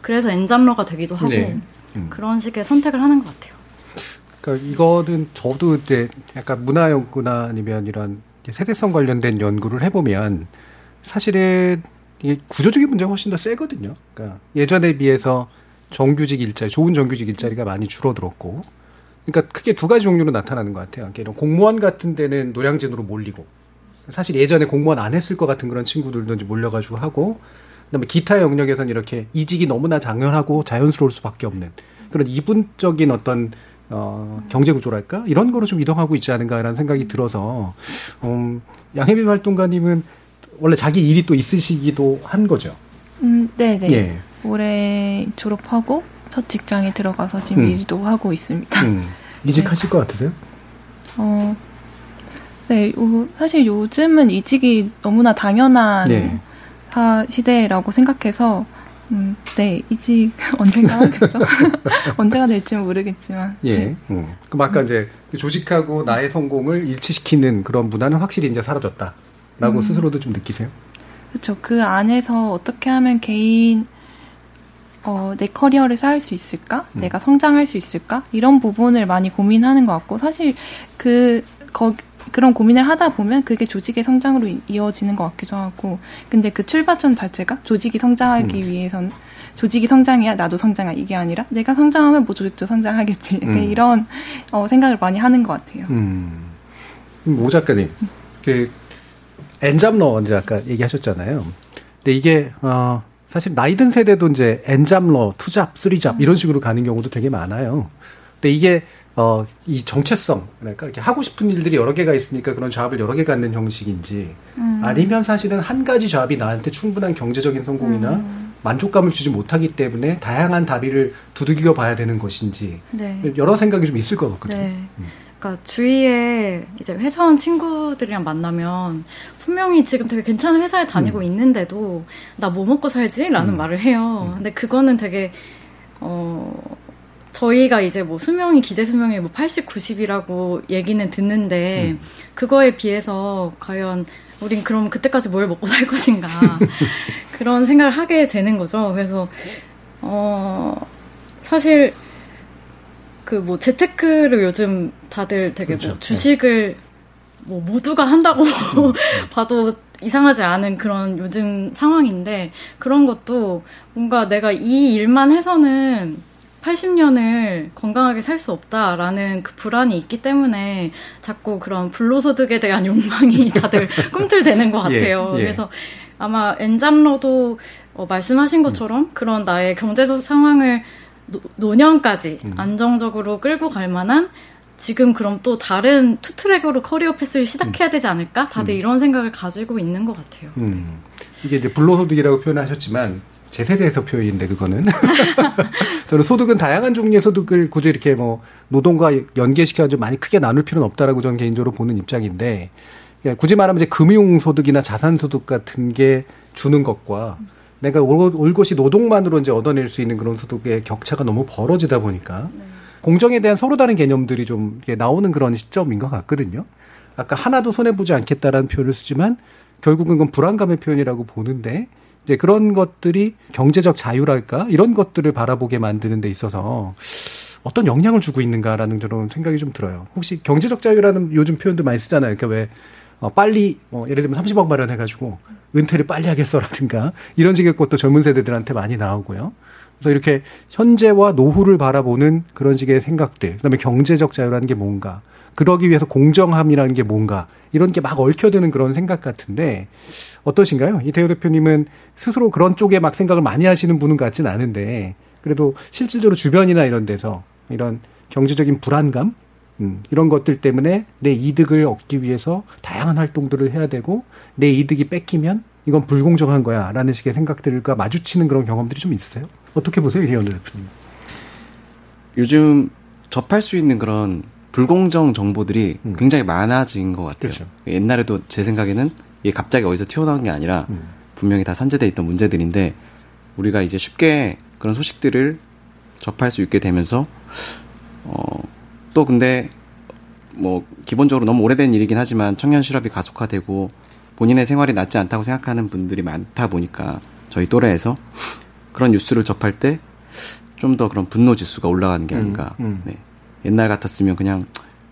그래서 엔잡러가 되기도 하고 네. 음. 그런 식의 선택을 하는 것 같아요. 그러니까 이거는 저도 이제 약간 문화 연구나 아니면 이런 세대성 관련된 연구를 해보면 사실은 이게 구조적인 문제가 훨씬 더 세거든요. 그러니까 예전에 비해서 정규직 일자리, 좋은 정규직 일자리가 많이 줄어들었고, 그러니까 크게 두 가지 종류로 나타나는 것 같아요. 그러니까 이런 공무원 같은 데는 노량진으로 몰리고, 사실 예전에 공무원 안 했을 것 같은 그런 친구들도 이제 몰려가지고 하고, 그다음에 기타 영역에서는 이렇게 이직이 너무나 당연하고 자연스러울 수밖에 없는 그런 이분적인 어떤 어, 경제 구조랄까 이런 거로 좀 이동하고 있지 않은가라는 생각이 들어서 음, 양혜빈 활동가님은 원래 자기 일이 또 있으시기도 한 거죠. 음, 네, 네. 예. 올해 졸업하고 첫 직장에 들어가서 지금 음. 일도 하고 있습니다. 음, 이직하실 것 같으세요? 어, 네, 요- 사실 요즘은 이직이 너무나 당연한 네. 사 시대라고 생각해서, 음, 네, 이직 언젠가 하겠죠. 언제가 될지 는 모르겠지만. 예. 음. 그럼 아까 이제 그 조직하고 나의 성공을 일치시키는 그런 문화는 확실히 이제 사라졌다 라고 음. 스스로도 좀 느끼세요? 그렇죠. 그 안에서 어떻게 하면 개인 어, 내 커리어를 쌓을 수 있을까? 음. 내가 성장할 수 있을까? 이런 부분을 많이 고민하는 것 같고 사실 그 거, 그런 고민을 하다 보면 그게 조직의 성장으로 이- 이어지는 것 같기도 하고 근데 그 출발점 자체가 조직이 성장하기 음. 위해선 조직이 성장해야 나도 성장해 이게 아니라 내가 성장하면 뭐 조직도 성장하겠지 음. 이런 어, 생각을 많이 하는 것 같아요. 음. 오 작가님, 그 엔잡러 이제 아까 얘기하셨잖아요. 근데 이게 어 사실 나이 든 세대도 이제 엔잡러, 투잡, 쓰리잡 이런 식으로 가는 경우도 되게 많아요. 근데 이게 어 이 정체성 그러니까 이렇게 하고 싶은 일들이 여러 개가 있으니까 그런 잡을 여러 개 갖는 형식인지 음. 아니면 사실은 한 가지 잡이 나한테 충분한 경제적인 성공이나 만족감을 주지 못하기 때문에 다양한 다리를 두들겨 봐야 되는 것인지 네. 여러 생각이 좀 있을 것 같거든요. 네. 그러니까 주위에 이제 회사원 친구들이랑 만나면 분명히 지금 되게 괜찮은 회사에 다니고 있는데도 나 뭐 먹고 살지 라는 음. 말을 해요. 근데 그거는 되게 어 저희가 이제 뭐 수명이 기재 수명이 뭐 80, 90이라고 얘기는 듣는데 그거에 비해서 과연 우린 그럼 그때까지 뭘 먹고 살 것인가 그런 생각을 하게 되는 거죠. 그래서 어 사실 그그뭐 재테크를 요즘 다들 되게 그렇죠. 뭐 주식을 뭐 모두가 한다고 음, 봐도 이상하지 않은 그런 요즘 상황인데 그런 것도 뭔가 내가 이 일만 해서는 80년을 건강하게 살 수 없다라는 그 불안이 있기 때문에 자꾸 그런 불로소득에 대한 욕망이 다들 꿈틀대는 것 예, 같아요. 예. 그래서 아마 엔잡러도 어, 말씀하신 것처럼 그런 나의 경제적 상황을 노, 노년까지 음. 안정적으로 끌고 갈 만한 지금 그럼 또 다른 two-track으로 career path를 시작해야 되지 않을까? 다들 음. 이런 생각을 가지고 있는 것 같아요. 음. 이게 이제 불로소득이라고 표현하셨지만 제 세대에서 표현인데 그거는 저는 소득은 다양한 종류의 소득을 굳이 이렇게 뭐 노동과 연계시켜 좀 많이 크게 나눌 필요는 없다라고 저는 개인적으로 보는 입장인데 그러니까 굳이 말하면 이제 금융 소득이나 자산 소득 같은 게 주는 것과 내가 올, 올 것이 노동만으로 이제 얻어낼 수 있는 그런 소득의 격차가 너무 벌어지다 보니까 공정에 대한 서로 다른 개념들이 좀 나오는 그런 시점인 것 같거든요. 아까 하나도 손해 보지 않겠다라는 표현을 쓰지만 결국은 그건 불안감의 표현이라고 보는데 이제 그런 것들이 경제적 자유랄까 이런 것들을 바라보게 만드는 데 있어서 어떤 영향을 주고 있는가라는 그런 생각이 좀 들어요. 혹시 경제적 자유라는 요즘 표현도 많이 쓰잖아요. 그러니까 왜 어, 빨리 뭐 예를 들면 30억 마련해가지고 은퇴를 빨리 하겠어라든가 이런 식의 것도 젊은 세대들한테 많이 나오고요. 그래서 이렇게 현재와 노후를 바라보는 그런 식의 생각들, 그다음에 경제적 자유라는 게 뭔가, 그러기 위해서 공정함이라는 게 뭔가 이런 게 막 얽혀드는 그런 생각 같은데 어떠신가요? 이태호 대표님은 스스로 그런 쪽에 막 생각을 많이 하시는 분은 같진 않은데 그래도 실질적으로 주변이나 이런 데서 이런 경제적인 불안감 음, 이런 것들 때문에 내 이득을 얻기 위해서 다양한 활동들을 해야 되고 내 이득이 뺏기면 이건 불공정한 거야라는 식의 생각들과 마주치는 그런 경험들이 좀 있으세요? 어떻게 보세요, 이현 대표님? 요즘 접할 수 있는 그런 불공정 정보들이 음. 굉장히 많아진 것 같아요. 그렇죠. 옛날에도 제 생각에는 이게 갑자기 어디서 튀어나온 게 아니라 음. 분명히 다 산재돼 있던 문제들인데 우리가 이제 쉽게 그런 소식들을 접할 수 있게 되면서 어, 또 근데 뭐 기본적으로 너무 오래된 일이긴 하지만 청년 실업이 가속화되고 본인의 생활이 낫지 않다고 생각하는 분들이 많다 보니까 저희 또래에서 그런 뉴스를 접할 때 좀 더 그런 분노 지수가 올라가는 게 아닌가. 음, 음. 네. 옛날 같았으면 그냥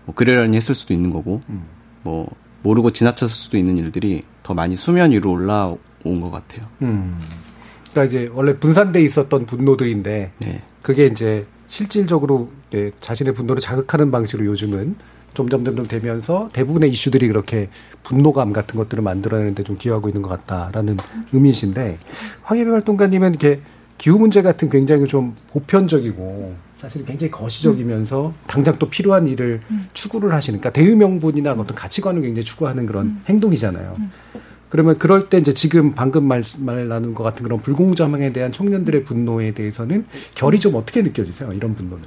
뭐 그러려니 했을 수도 있는 거고 음. 뭐 모르고 지나쳤을 수도 있는 일들이 더 많이 수면 위로 올라온 것 같아요. 음. 그러니까 이제 원래 분산돼 있었던 분노들인데 네. 그게 이제 실질적으로 네, 자신의 분노를 자극하는 방식으로 요즘은 점점 점점 되면서 대부분의 이슈들이 그렇게 분노감 같은 것들을 만들어내는데 좀 기여하고 있는 것 같다라는 의미이신데 황예배 활동가님은 이렇게 기후 문제 같은 굉장히 좀 보편적이고 사실 굉장히 거시적이면서 당장 또 필요한 일을 추구를 하시니까 대의 명분이나 어떤 가치관을 굉장히 추구하는 그런 행동이잖아요. 그러면 그럴 때 이제 지금 방금 말, 말 나눈 것 같은 그런 불공정함에 대한 청년들의 분노에 대해서는 결이 좀 어떻게 느껴지세요? 이런 분노는?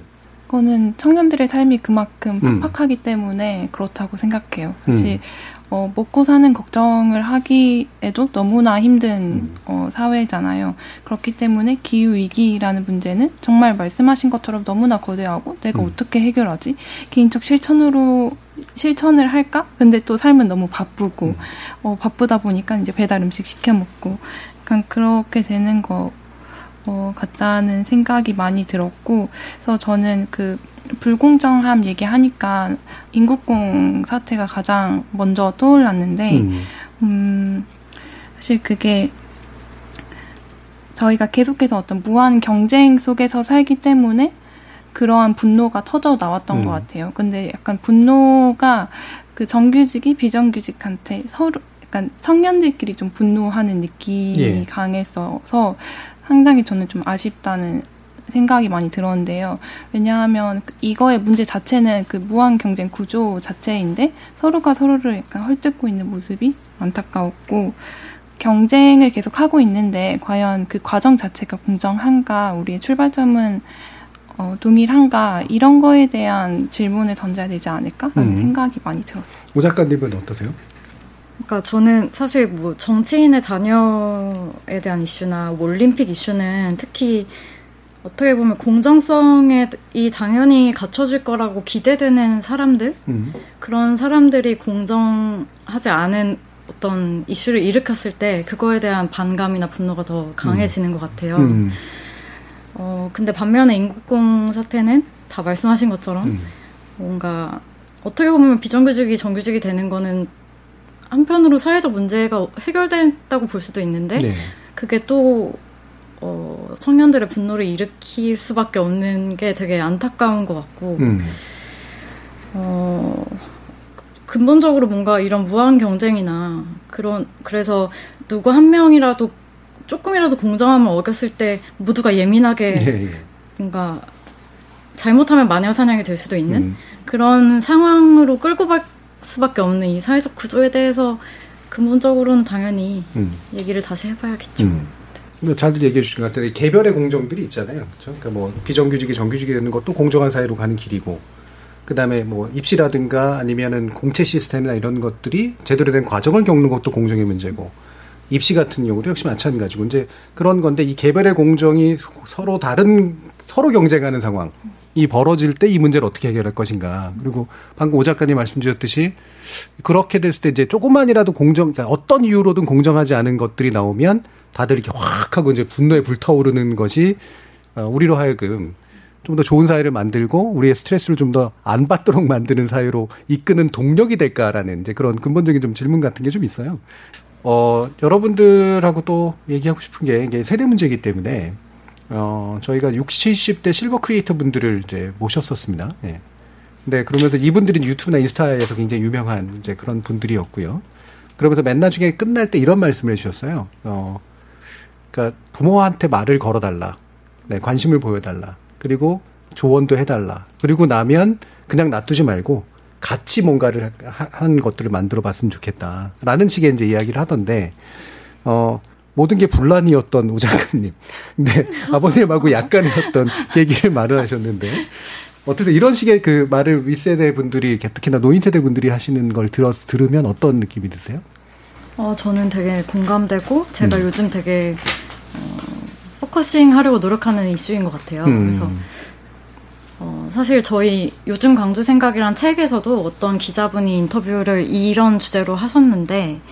그거는 청년들의 삶이 그만큼 음. 팍팍하기 때문에 그렇다고 생각해요. 사실 음. 어, 먹고 사는 걱정을 하기에도 너무나 힘든 어, 사회잖아요. 그렇기 때문에 기후 위기라는 문제는 정말 말씀하신 것처럼 너무나 거대하고 내가 음. 어떻게 해결하지? 개인적 실천으로 실천을 할까? 근데 또 삶은 너무 바쁘고 어, 바쁘다 보니까 이제 배달 음식 시켜 먹고 약간 그렇게 되는 거 어, 같다는 생각이 많이 들었고, 그래서 저는 그 불공정함 얘기하니까 인국공 사태가 가장 먼저 떠올랐는데, 음. 음, 사실 그게 저희가 계속해서 어떤 무한 경쟁 속에서 살기 때문에 그러한 분노가 터져 나왔던 음. 것 같아요. 근데 약간 분노가 그 정규직이 비정규직한테 서로 약간 청년들끼리 좀 분노하는 느낌이 예. 강했어서 상당히 저는 좀 아쉽다는 생각이 많이 들었는데요. 왜냐하면 그 이거의 문제 자체는 그 무한 경쟁 구조 자체인데 서로가 서로를 약간 헐뜯고 있는 모습이 안타까웠고 경쟁을 계속 하고 있는데 과연 그 과정 자체가 공정한가 우리의 출발점은 어, 동일한가 이런 거에 대한 질문을 던져야 되지 않을까라는 음. 생각이 많이 들었어요. 오 작가님은 어떠세요? 그러니까 저는 사실 뭐 정치인의 자녀에 대한 이슈나 뭐 올림픽 이슈는 특히 어떻게 보면 공정성에 이 당연히 갖춰질 거라고 기대되는 사람들 음. 그런 사람들이 공정하지 않은 어떤 이슈를 일으켰을 때 그거에 대한 반감이나 분노가 더 강해지는 것 같아요. 음. 어, 근데 반면에 인국공 사태는 다 말씀하신 것처럼 음. 뭔가 어떻게 보면 비정규직이 정규직이 되는 거는 한편으로 사회적 문제가 해결됐다고 볼 수도 있는데 네. 그게 또 어, 청년들의 분노를 일으킬 수밖에 없는 게 되게 안타까운 것 같고 음. 어, 근본적으로 뭔가 이런 무한 경쟁이나 그런 그래서 누구 한 명이라도 조금이라도 공정함을 어겼을 때 모두가 예민하게 예, 예. 뭔가 잘못하면 마녀 사냥이 될 수도 있는 음. 그런 상황으로 끌고 갈 수밖에 없는 이 사회적 구조에 대해서 근본적으로는 당연히 음. 얘기를 다시 해봐야겠죠. 음. 뭐 잘들 얘기해 주신 것 같아요. 개별의 공정들이 있잖아요. 그렇죠? 그러니까 뭐 비정규직이 정규직이 되는 것도 공정한 사회로 가는 길이고, 그 다음에 뭐 입시라든가 아니면은 공채 시스템이나 이런 것들이 제대로 된 과정을 겪는 것도 공정의 문제고, 입시 같은 경우도 역시 마찬가지고, 이제 그런 건데 이 개별의 공정이 서로 다른 서로 경쟁하는 상황. 이 벌어질 때 이 문제를 어떻게 해결할 것인가. 그리고 방금 오 작가님 말씀 주셨듯이 그렇게 됐을 때 이제 조금만이라도 공정, 그러니까 어떤 이유로든 공정하지 않은 것들이 나오면 다들 이렇게 확 하고 이제 분노에 불타오르는 것이 어, 우리로 하여금 좀 더 좋은 사회를 만들고 우리의 스트레스를 좀 더 안 받도록 만드는 사회로 이끄는 동력이 될까라는 이제 그런 근본적인 좀 질문 같은 게 좀 있어요. 어, 여러분들하고 또 얘기하고 싶은 게 이게 세대 문제이기 때문에 어, 저희가 60, 70대 실버 크리에이터 분들을 이제 모셨었습니다. 예. 네, 그러면서 이분들이 유튜브나 인스타에서 굉장히 유명한 이제 그런 분들이었고요. 그러면서 맨 나중에 끝날 때 이런 말씀을 해주셨어요. 어, 그러니까 부모한테 말을 걸어달라. 네, 관심을 보여달라. 그리고 조언도 해달라. 그리고 나면 그냥 놔두지 말고 같이 뭔가를 한 것들을 만들어 봤으면 좋겠다. 라는 식의 이제 이야기를 하던데, 어, 모든 게 분란이었던 오 작가님. 근데 아버님하고 약간의 어떤 계기를 마련하셨는데, 어떠세요? 이런 식의 그 말을 윗세대 분들이, 특히나 노인 세대 분들이 하시는 걸 들어, 들으면 어떤 느낌이 드세요? 어, 저는 되게 공감되고, 제가 음. 요즘 되게, 어, focusing 하려고 노력하는 이슈인 것 같아요. 음. 그래서, 어, 사실 저희 요즘 강주 생각이란 책에서도 어떤 기자분이 인터뷰를 이런 주제로 하셨는데,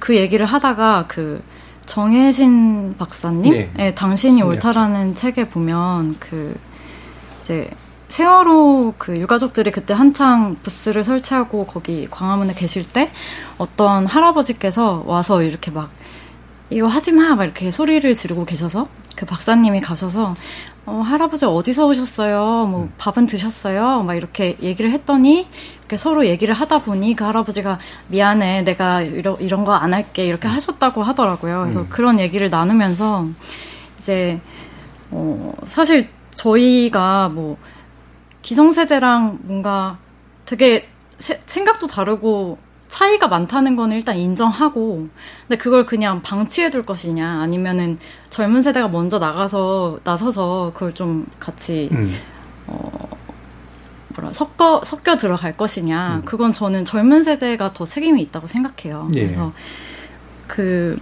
그 얘기를 하다가 그, 정혜신 박사님, 네. 네 당신이 옳다라는 책에 보면 그 이제 세월호 그 유가족들이 그때 한창 부스를 설치하고 거기 광화문에 계실 때 어떤 할아버지께서 와서 이렇게 막 이거 하지 마! 막 이렇게 소리를 지르고 계셔서 그 박사님이 가셔서 어, 할아버지 어디서 오셨어요? 뭐 음. 밥은 드셨어요? 막 이렇게 얘기를 했더니 서로 얘기를 하다 보니 그 할아버지가 미안해 내가 이러, 이런 거 안 할게 이렇게 음. 하셨다고 하더라고요. 그래서 음. 그런 얘기를 나누면서 이제 어, 사실 저희가 뭐 기성세대랑 뭔가 되게 세, 생각도 다르고 차이가 많다는 거는 일단 인정하고, 근데 그걸 그냥 방치해 둘 것이냐, 아니면은 젊은 세대가 먼저 나가서, 나서서 그걸 좀 같이, 음. 어, 뭐라, 섞어, 섞여 들어갈 것이냐, 음. 그건 저는 젊은 세대가 더 책임이 있다고 생각해요. 예. 그래서 그,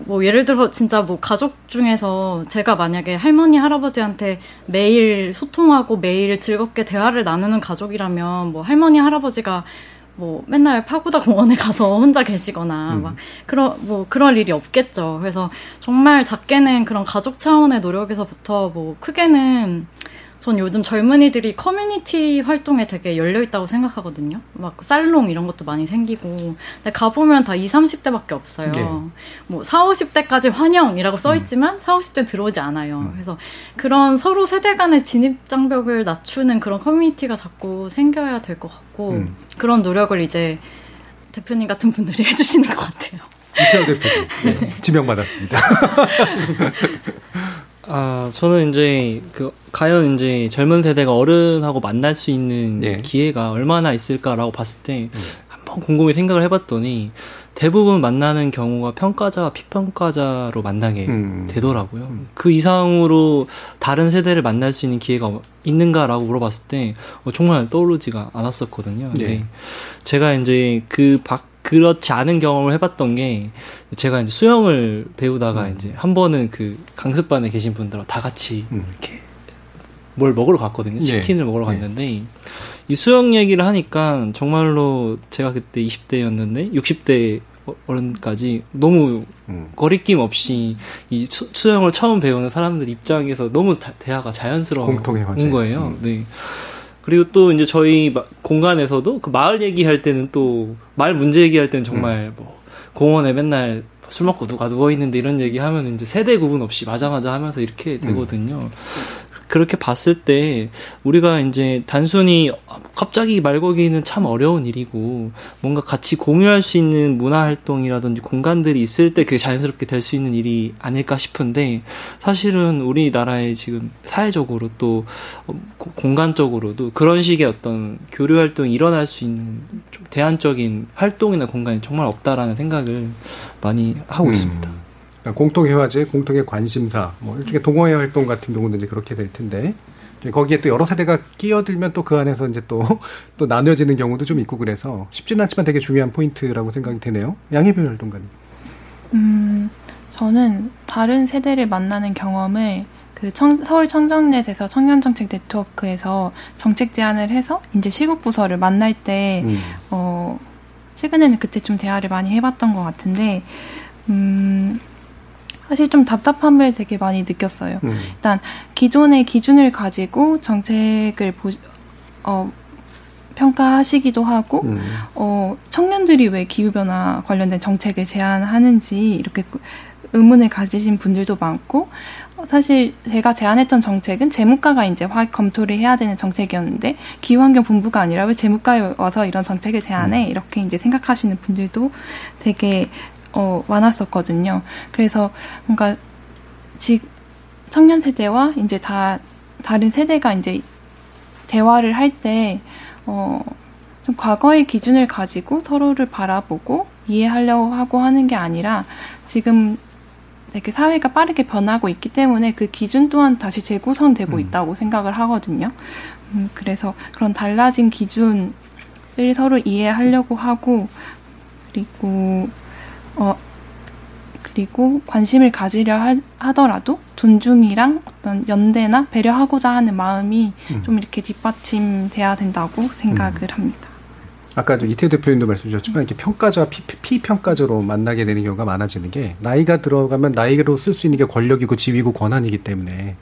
뭐 예를 들어 진짜 뭐 가족 중에서 제가 만약에 할머니 할아버지한테 매일 소통하고 매일 즐겁게 대화를 나누는 가족이라면 뭐 할머니 할아버지가 뭐 맨날 파고다 공원에 가서 혼자 계시거나 음. 막 그런 뭐 그럴 일이 없겠죠. 그래서 정말 작게는 그런 가족 차원의 노력에서부터 뭐 크게는 전 요즘 젊은이들이 커뮤니티 활동에 되게 열려 있다고 생각하거든요. 막 살롱 이런 것도 많이 생기고. 근데 가보면 다 20, 30대밖에 없어요. 네. 뭐 40, 50대까지 환영이라고 써 있지만 음. 40, 50대 들어오지 않아요. 음. 그래서 그런 서로 세대 간의 진입 장벽을 낮추는 그런 커뮤니티가 자꾸 생겨야 될 것 같고 음. 그런 노력을 이제 대표님 같은 분들이 해주시는 것 같아요. 이태호 대표님 네. 지명받았습니다. 아, 저는 이제 그 과연 이제 젊은 세대가 어른하고 만날 수 있는 네. 기회가 얼마나 있을까라고 봤을 때 음. 한번 곰곰이 생각을 해봤더니 대부분 만나는 경우가 평가자와 피평가자로 만나게 음. 되더라고요. 음. 그 이상으로 다른 세대를 만날 수 있는 기회가 있는가라고 물어봤을 때 어, 정말 떠오르지가 않았었거든요. 근데 네. 제가 이제 그 밖 그렇지 않은 경험을 해봤던 게 제가 이제 수영을 배우다가 음. 이제 한 번은 그 강습반에 계신 분들하고 다 같이 음. 이렇게 뭘 먹으러 갔거든요. 예. 치킨을 네. 먹으러 갔는데 네. 이 수영 얘기를 하니까 정말로 제가 그때 20대였는데 60대 어른까지 너무 음. 거리낌 없이 이 수, 수영을 처음 배우는 사람들 입장에서 너무 다, 대화가 자연스러운 공통의. 거예요. 음. 네. 그리고 또 이제 저희 마- 공간에서도 그 마을 얘기할 때는 또 마을 문제 얘기할 때는 정말 뭐 공원에 맨날 술 먹고 누가 누워 있는데 이런 얘기 하면 이제 세대 구분 없이 맞아 맞아 하면서 이렇게 되거든요. 그렇게 봤을 때 우리가 이제 단순히 갑자기 말 걸기는 참 어려운 일이고 뭔가 같이 공유할 수 있는 문화 활동이라든지 공간들이 있을 때 그게 자연스럽게 될 수 있는 일이 아닐까 싶은데 사실은 우리나라의 지금 사회적으로 또 공간적으로도 그런 식의 어떤 교류 활동이 일어날 수 있는 좀 대안적인 활동이나 공간이 정말 없다라는 생각을 많이 하고 음. 있습니다. 공통의 화제, 공통의 관심사, 뭐 일종의 동호회 활동 같은 경우도 이제 그렇게 될 텐데 거기에 또 여러 세대가 끼어들면 또 그 안에서 이제 또 또 나뉘어지는 경우도 좀 있고 그래서 쉽지는 않지만 되게 중요한 포인트라고 생각이 되네요. 양해별 활동가님. 음, 저는 다른 세대를 만나는 경험을 그 청- 서울 청정넷에서 청년정책 네트워크에서 정책 제안을 해서 이제 실국부서를 만날 때, 음. 어, 최근에는 그때 좀 대화를 많이 해봤던 것 같은데, 음, 사실 좀 답답함을 되게 많이 느꼈어요. 음. 일단 기존의 기준을 가지고 정책을 보, 어, 평가하시기도 하고, 음. 어, 청년들이 왜 기후변화 관련된 정책을 제안하는지 이렇게 그 의문을 가지신 분들도 많고, 어, 사실 제가 제안했던 정책은 재무과가 이제 화, 검토를 해야 되는 정책이었는데, 기후환경본부가 아니라 왜 재무과에 와서 이런 정책을 제안해? 이렇게 이제 생각하시는 분들도 되게, 어, 많았었거든요. 그래서 뭔가, 지, 청년 세대와 이제 다, 다른 세대가 이제 대화를 할 때, 어, 좀 과거의 기준을 가지고 서로를 바라보고 이해하려고 하고 하는 게 아니라 지금 되게 사회가 빠르게 변하고 있기 때문에 그 기준 또한 다시 재구성되고 있다고 생각을 하거든요. 음, 그래서 그런 달라진 기준을 서로 이해하려고 하고 그리고 어 그리고 관심을 가지려 하, 하더라도 존중이랑 어떤 연대나 배려하고자 하는 마음이 음. 좀 이렇게 뒷받침돼야 된다고 생각을 합니다. 아까 저 이태 대표님도 말씀 주셨지만 이렇게 평가자와 피, 피평가자로 만나게 되는 경우가 많아지는 게 나이가 들어가면 나이로 쓸 수 있는 게 권력이고 지위고 권한이기 때문에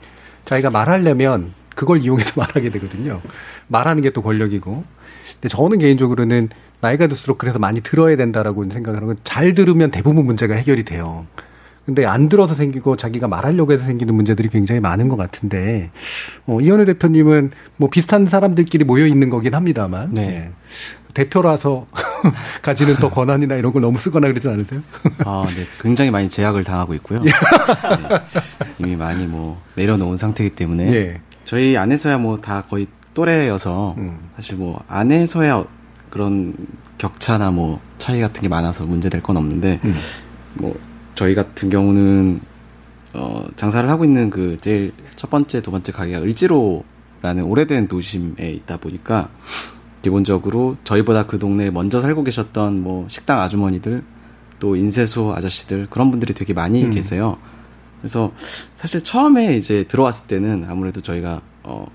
자기가 말하려면 그걸 이용해서 말하게 되거든요. 말하는 게 또 권력이고. 근데 저는 개인적으로는 나이가 들수록 그래서 많이 들어야 된다라고 생각하는 건 잘 들으면 대부분 문제가 해결이 돼요. 근데 안 들어서 생기고 자기가 말하려고 해서 생기는 문제들이 굉장히 많은 것 같은데 어, 이현우 대표님은 뭐 비슷한 사람들끼리 모여 있는 거긴 합니다만 네. 대표라서 가지는 더 권한이나 이런 걸 너무 쓰거나 그러진 않으세요? 아, 네. 굉장히 많이 제약을 당하고 있고요. 예. 네. 이미 많이 뭐 내려놓은 상태이기 때문에 예. 저희 안에서야 뭐 다 거의 또래여서 음. 사실 뭐 안에서야 그런 격차나 뭐 차이 같은 게 많아서 문제될 건 없는데 음. 뭐 저희 같은 경우는 어 장사를 하고 있는 그 제일 첫 번째 두 번째 가게가 을지로라는 오래된 도심에 있다 보니까 기본적으로 저희보다 그 동네에 먼저 살고 계셨던 뭐 식당 아주머니들 또 인쇄소 아저씨들 그런 분들이 되게 많이 음. 계세요. 그래서 사실 처음에 이제 들어왔을 때는 아무래도 저희가 어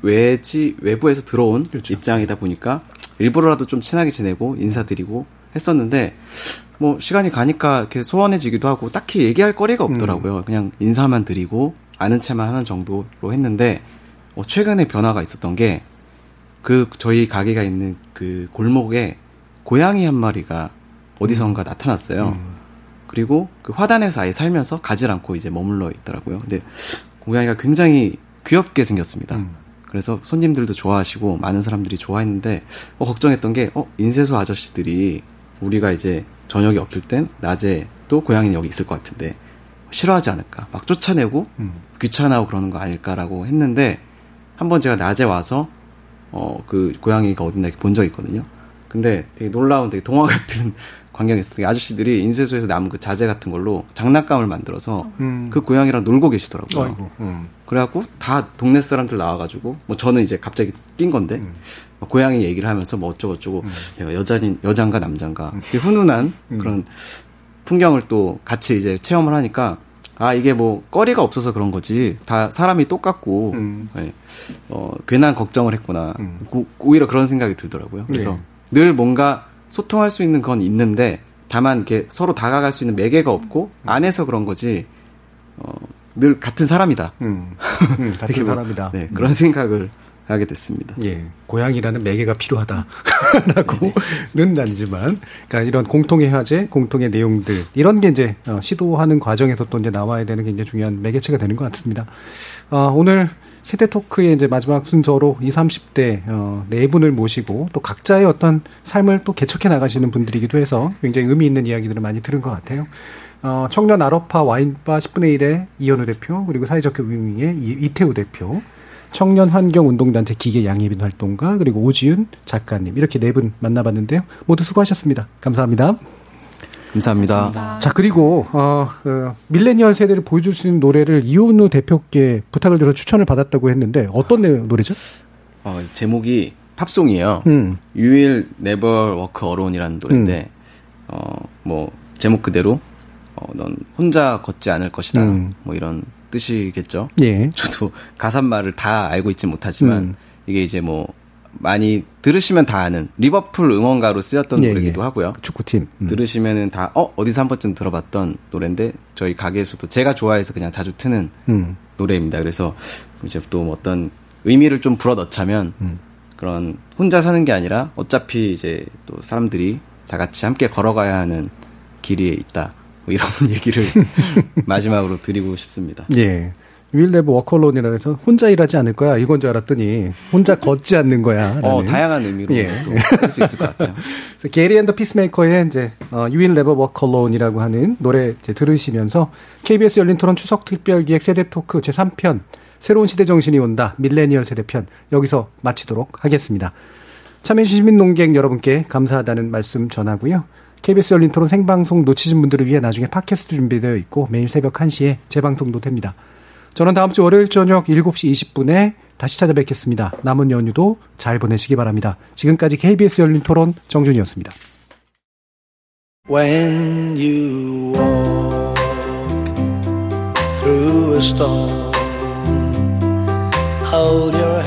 외지 외부에서 들어온 입장이다 보니까 일부러라도 좀 친하게 지내고 인사드리고 했었는데 뭐 시간이 가니까 이렇게 소원해지기도 하고 딱히 얘기할 거리가 없더라고요. 그냥 인사만 드리고 아는 체만 하는 정도로 했는데 어, 최근에 변화가 있었던 게 그 저희 가게가 있는 그 골목에 고양이 한 마리가 어디선가 나타났어요. 그리고 그 화단에서 아예 살면서 가지 않고 이제 머물러 있더라고요. 근데 고양이가 굉장히 귀엽게 생겼습니다. 그래서 손님들도 좋아하시고 많은 사람들이 좋아했는데 어, 걱정했던 게 어, 인쇄소 아저씨들이 우리가 이제 저녁이 없을 땐 낮에 또 고양이는 여기 있을 것 같은데 싫어하지 않을까 막 쫓아내고 귀찮아하고 그러는 거 아닐까라고 했는데 한 번 제가 낮에 와서 어 그 고양이가 어딘가 이렇게 본 적이 있거든요. 근데 되게 놀라운 되게 동화 같은 광경이 있었던 게 아저씨들이 인쇄소에서 남은 그 자재 같은 걸로 장난감을 만들어서 음. 그 고양이랑 놀고 계시더라고요. 아이고, 음. 그래갖고 다 동네 사람들 나와가지고 뭐 저는 이제 갑자기 낀 건데 음. 뭐 고양이 얘기를 하면서 뭐 어쩌고 저쩌고 얘가 여자인 여잔가 남잔가 되게 훈훈한 음. 그런 풍경을 또 같이 이제 체험을 하니까 아 이게 뭐 거리가 없어서 그런 거지 다 사람이 똑같고 음. 예. 어 괜한 걱정을 했구나 고- 오히려 그런 생각이 들더라고요. 그래서 늘 뭔가 소통할 수 있는 건 있는데 다만 이렇게 서로 다가갈 수 있는 매개가 없고 안에서 그런 거지 어, 늘 같은 사람이다. 음, 음, 같은 뭐, 사람이다. 네, 그런 생각을 하게 됐습니다. 예, 고향이라는 매개가 필요하다라고는 아니지만, 그러니까 이런 공통의 화제, 공통의 내용들 이런 게 이제 어, 시도하는 과정에서 또 이제 나와야 되는 게 굉장히 중요한 매개체가 되는 것 같습니다. 어, 오늘 세대 토크의 이제 마지막 순서로 20, 30대 어, 네 분을 모시고 또 각자의 어떤 삶을 또 개척해 나가시는 분들이기도 해서 굉장히 의미 있는 이야기들을 많이 들은 것 같아요. 어, 청년 아로파 와인바 10분의 1의 이현우 대표, 그리고 사회적 교육의 이태우 대표, 청년 환경 운동단체 기계 양예빈 활동가, 그리고 오지윤 작가님, 이렇게 네 분 만나봤는데요. 모두 수고하셨습니다. 감사합니다. 감사합니다. 감사합니다. 자, 그리고, 어, 그, 밀레니얼 세대를 보여줄 수 있는 노래를 이현우 대표께 부탁을 드려 추천을 받았다고 했는데, 어떤 노래죠? 어, 제목이 팝송이에요. 음. You will never walk alone이라는 노래인데, 음. 어, 뭐, 제목 그대로 어, 넌 혼자 걷지 않을 것이다. 음. 뭐 이런 뜻이겠죠. 예. 저도 가사말을 다 알고 있지 못하지만 음. 이게 이제 뭐 많이 들으시면 다 아는 리버풀 응원가로 쓰였던 예, 노래기도 예. 하고요. 축구팀 음. 들으시면은 다 어 어디서 한 번쯤 들어봤던 노래인데 저희 가게에서도 제가 좋아해서 그냥 자주 트는 음. 노래입니다. 그래서 이제 또 어떤 의미를 좀 불어 넣자면 음. 그런 혼자 사는 게 아니라 어차피 이제 또 사람들이 다 같이 함께 걸어가야 하는 길이 있다. 뭐 이런 얘기를 마지막으로 드리고 싶습니다. 예. Will Never Walk Alone이라 해서 혼자 일하지 않을 거야 이건 줄 알았더니 혼자 걷지 않는 거야. 어, 다양한 의미로 예. 쓸수 있을 것 같아요. Gerry and the Pacemakers의 이제 어, You Will Never Walk Alone이라고 하는 노래 들으시면서 KBS 열린 토론 추석 특별기획 세대 토크 제 3편 새로운 시대 정신이 온다 밀레니얼 세대편 여기서 마치도록 하겠습니다. 참여해주신 시민 농객 여러분께 감사하다는 말씀 전하고요. KBS 열린 토론 생방송 놓치신 분들을 위해 나중에 팟캐스트 준비되어 있고 매일 새벽 1시에 재방송도 됩니다. 저는 다음 주 월요일 저녁 7시 20분에 다시 찾아뵙겠습니다. 남은 연휴도 잘 보내시기 바랍니다. 지금까지 KBS 열린 토론 정준이었습니다. When you walk through a storm, hold your.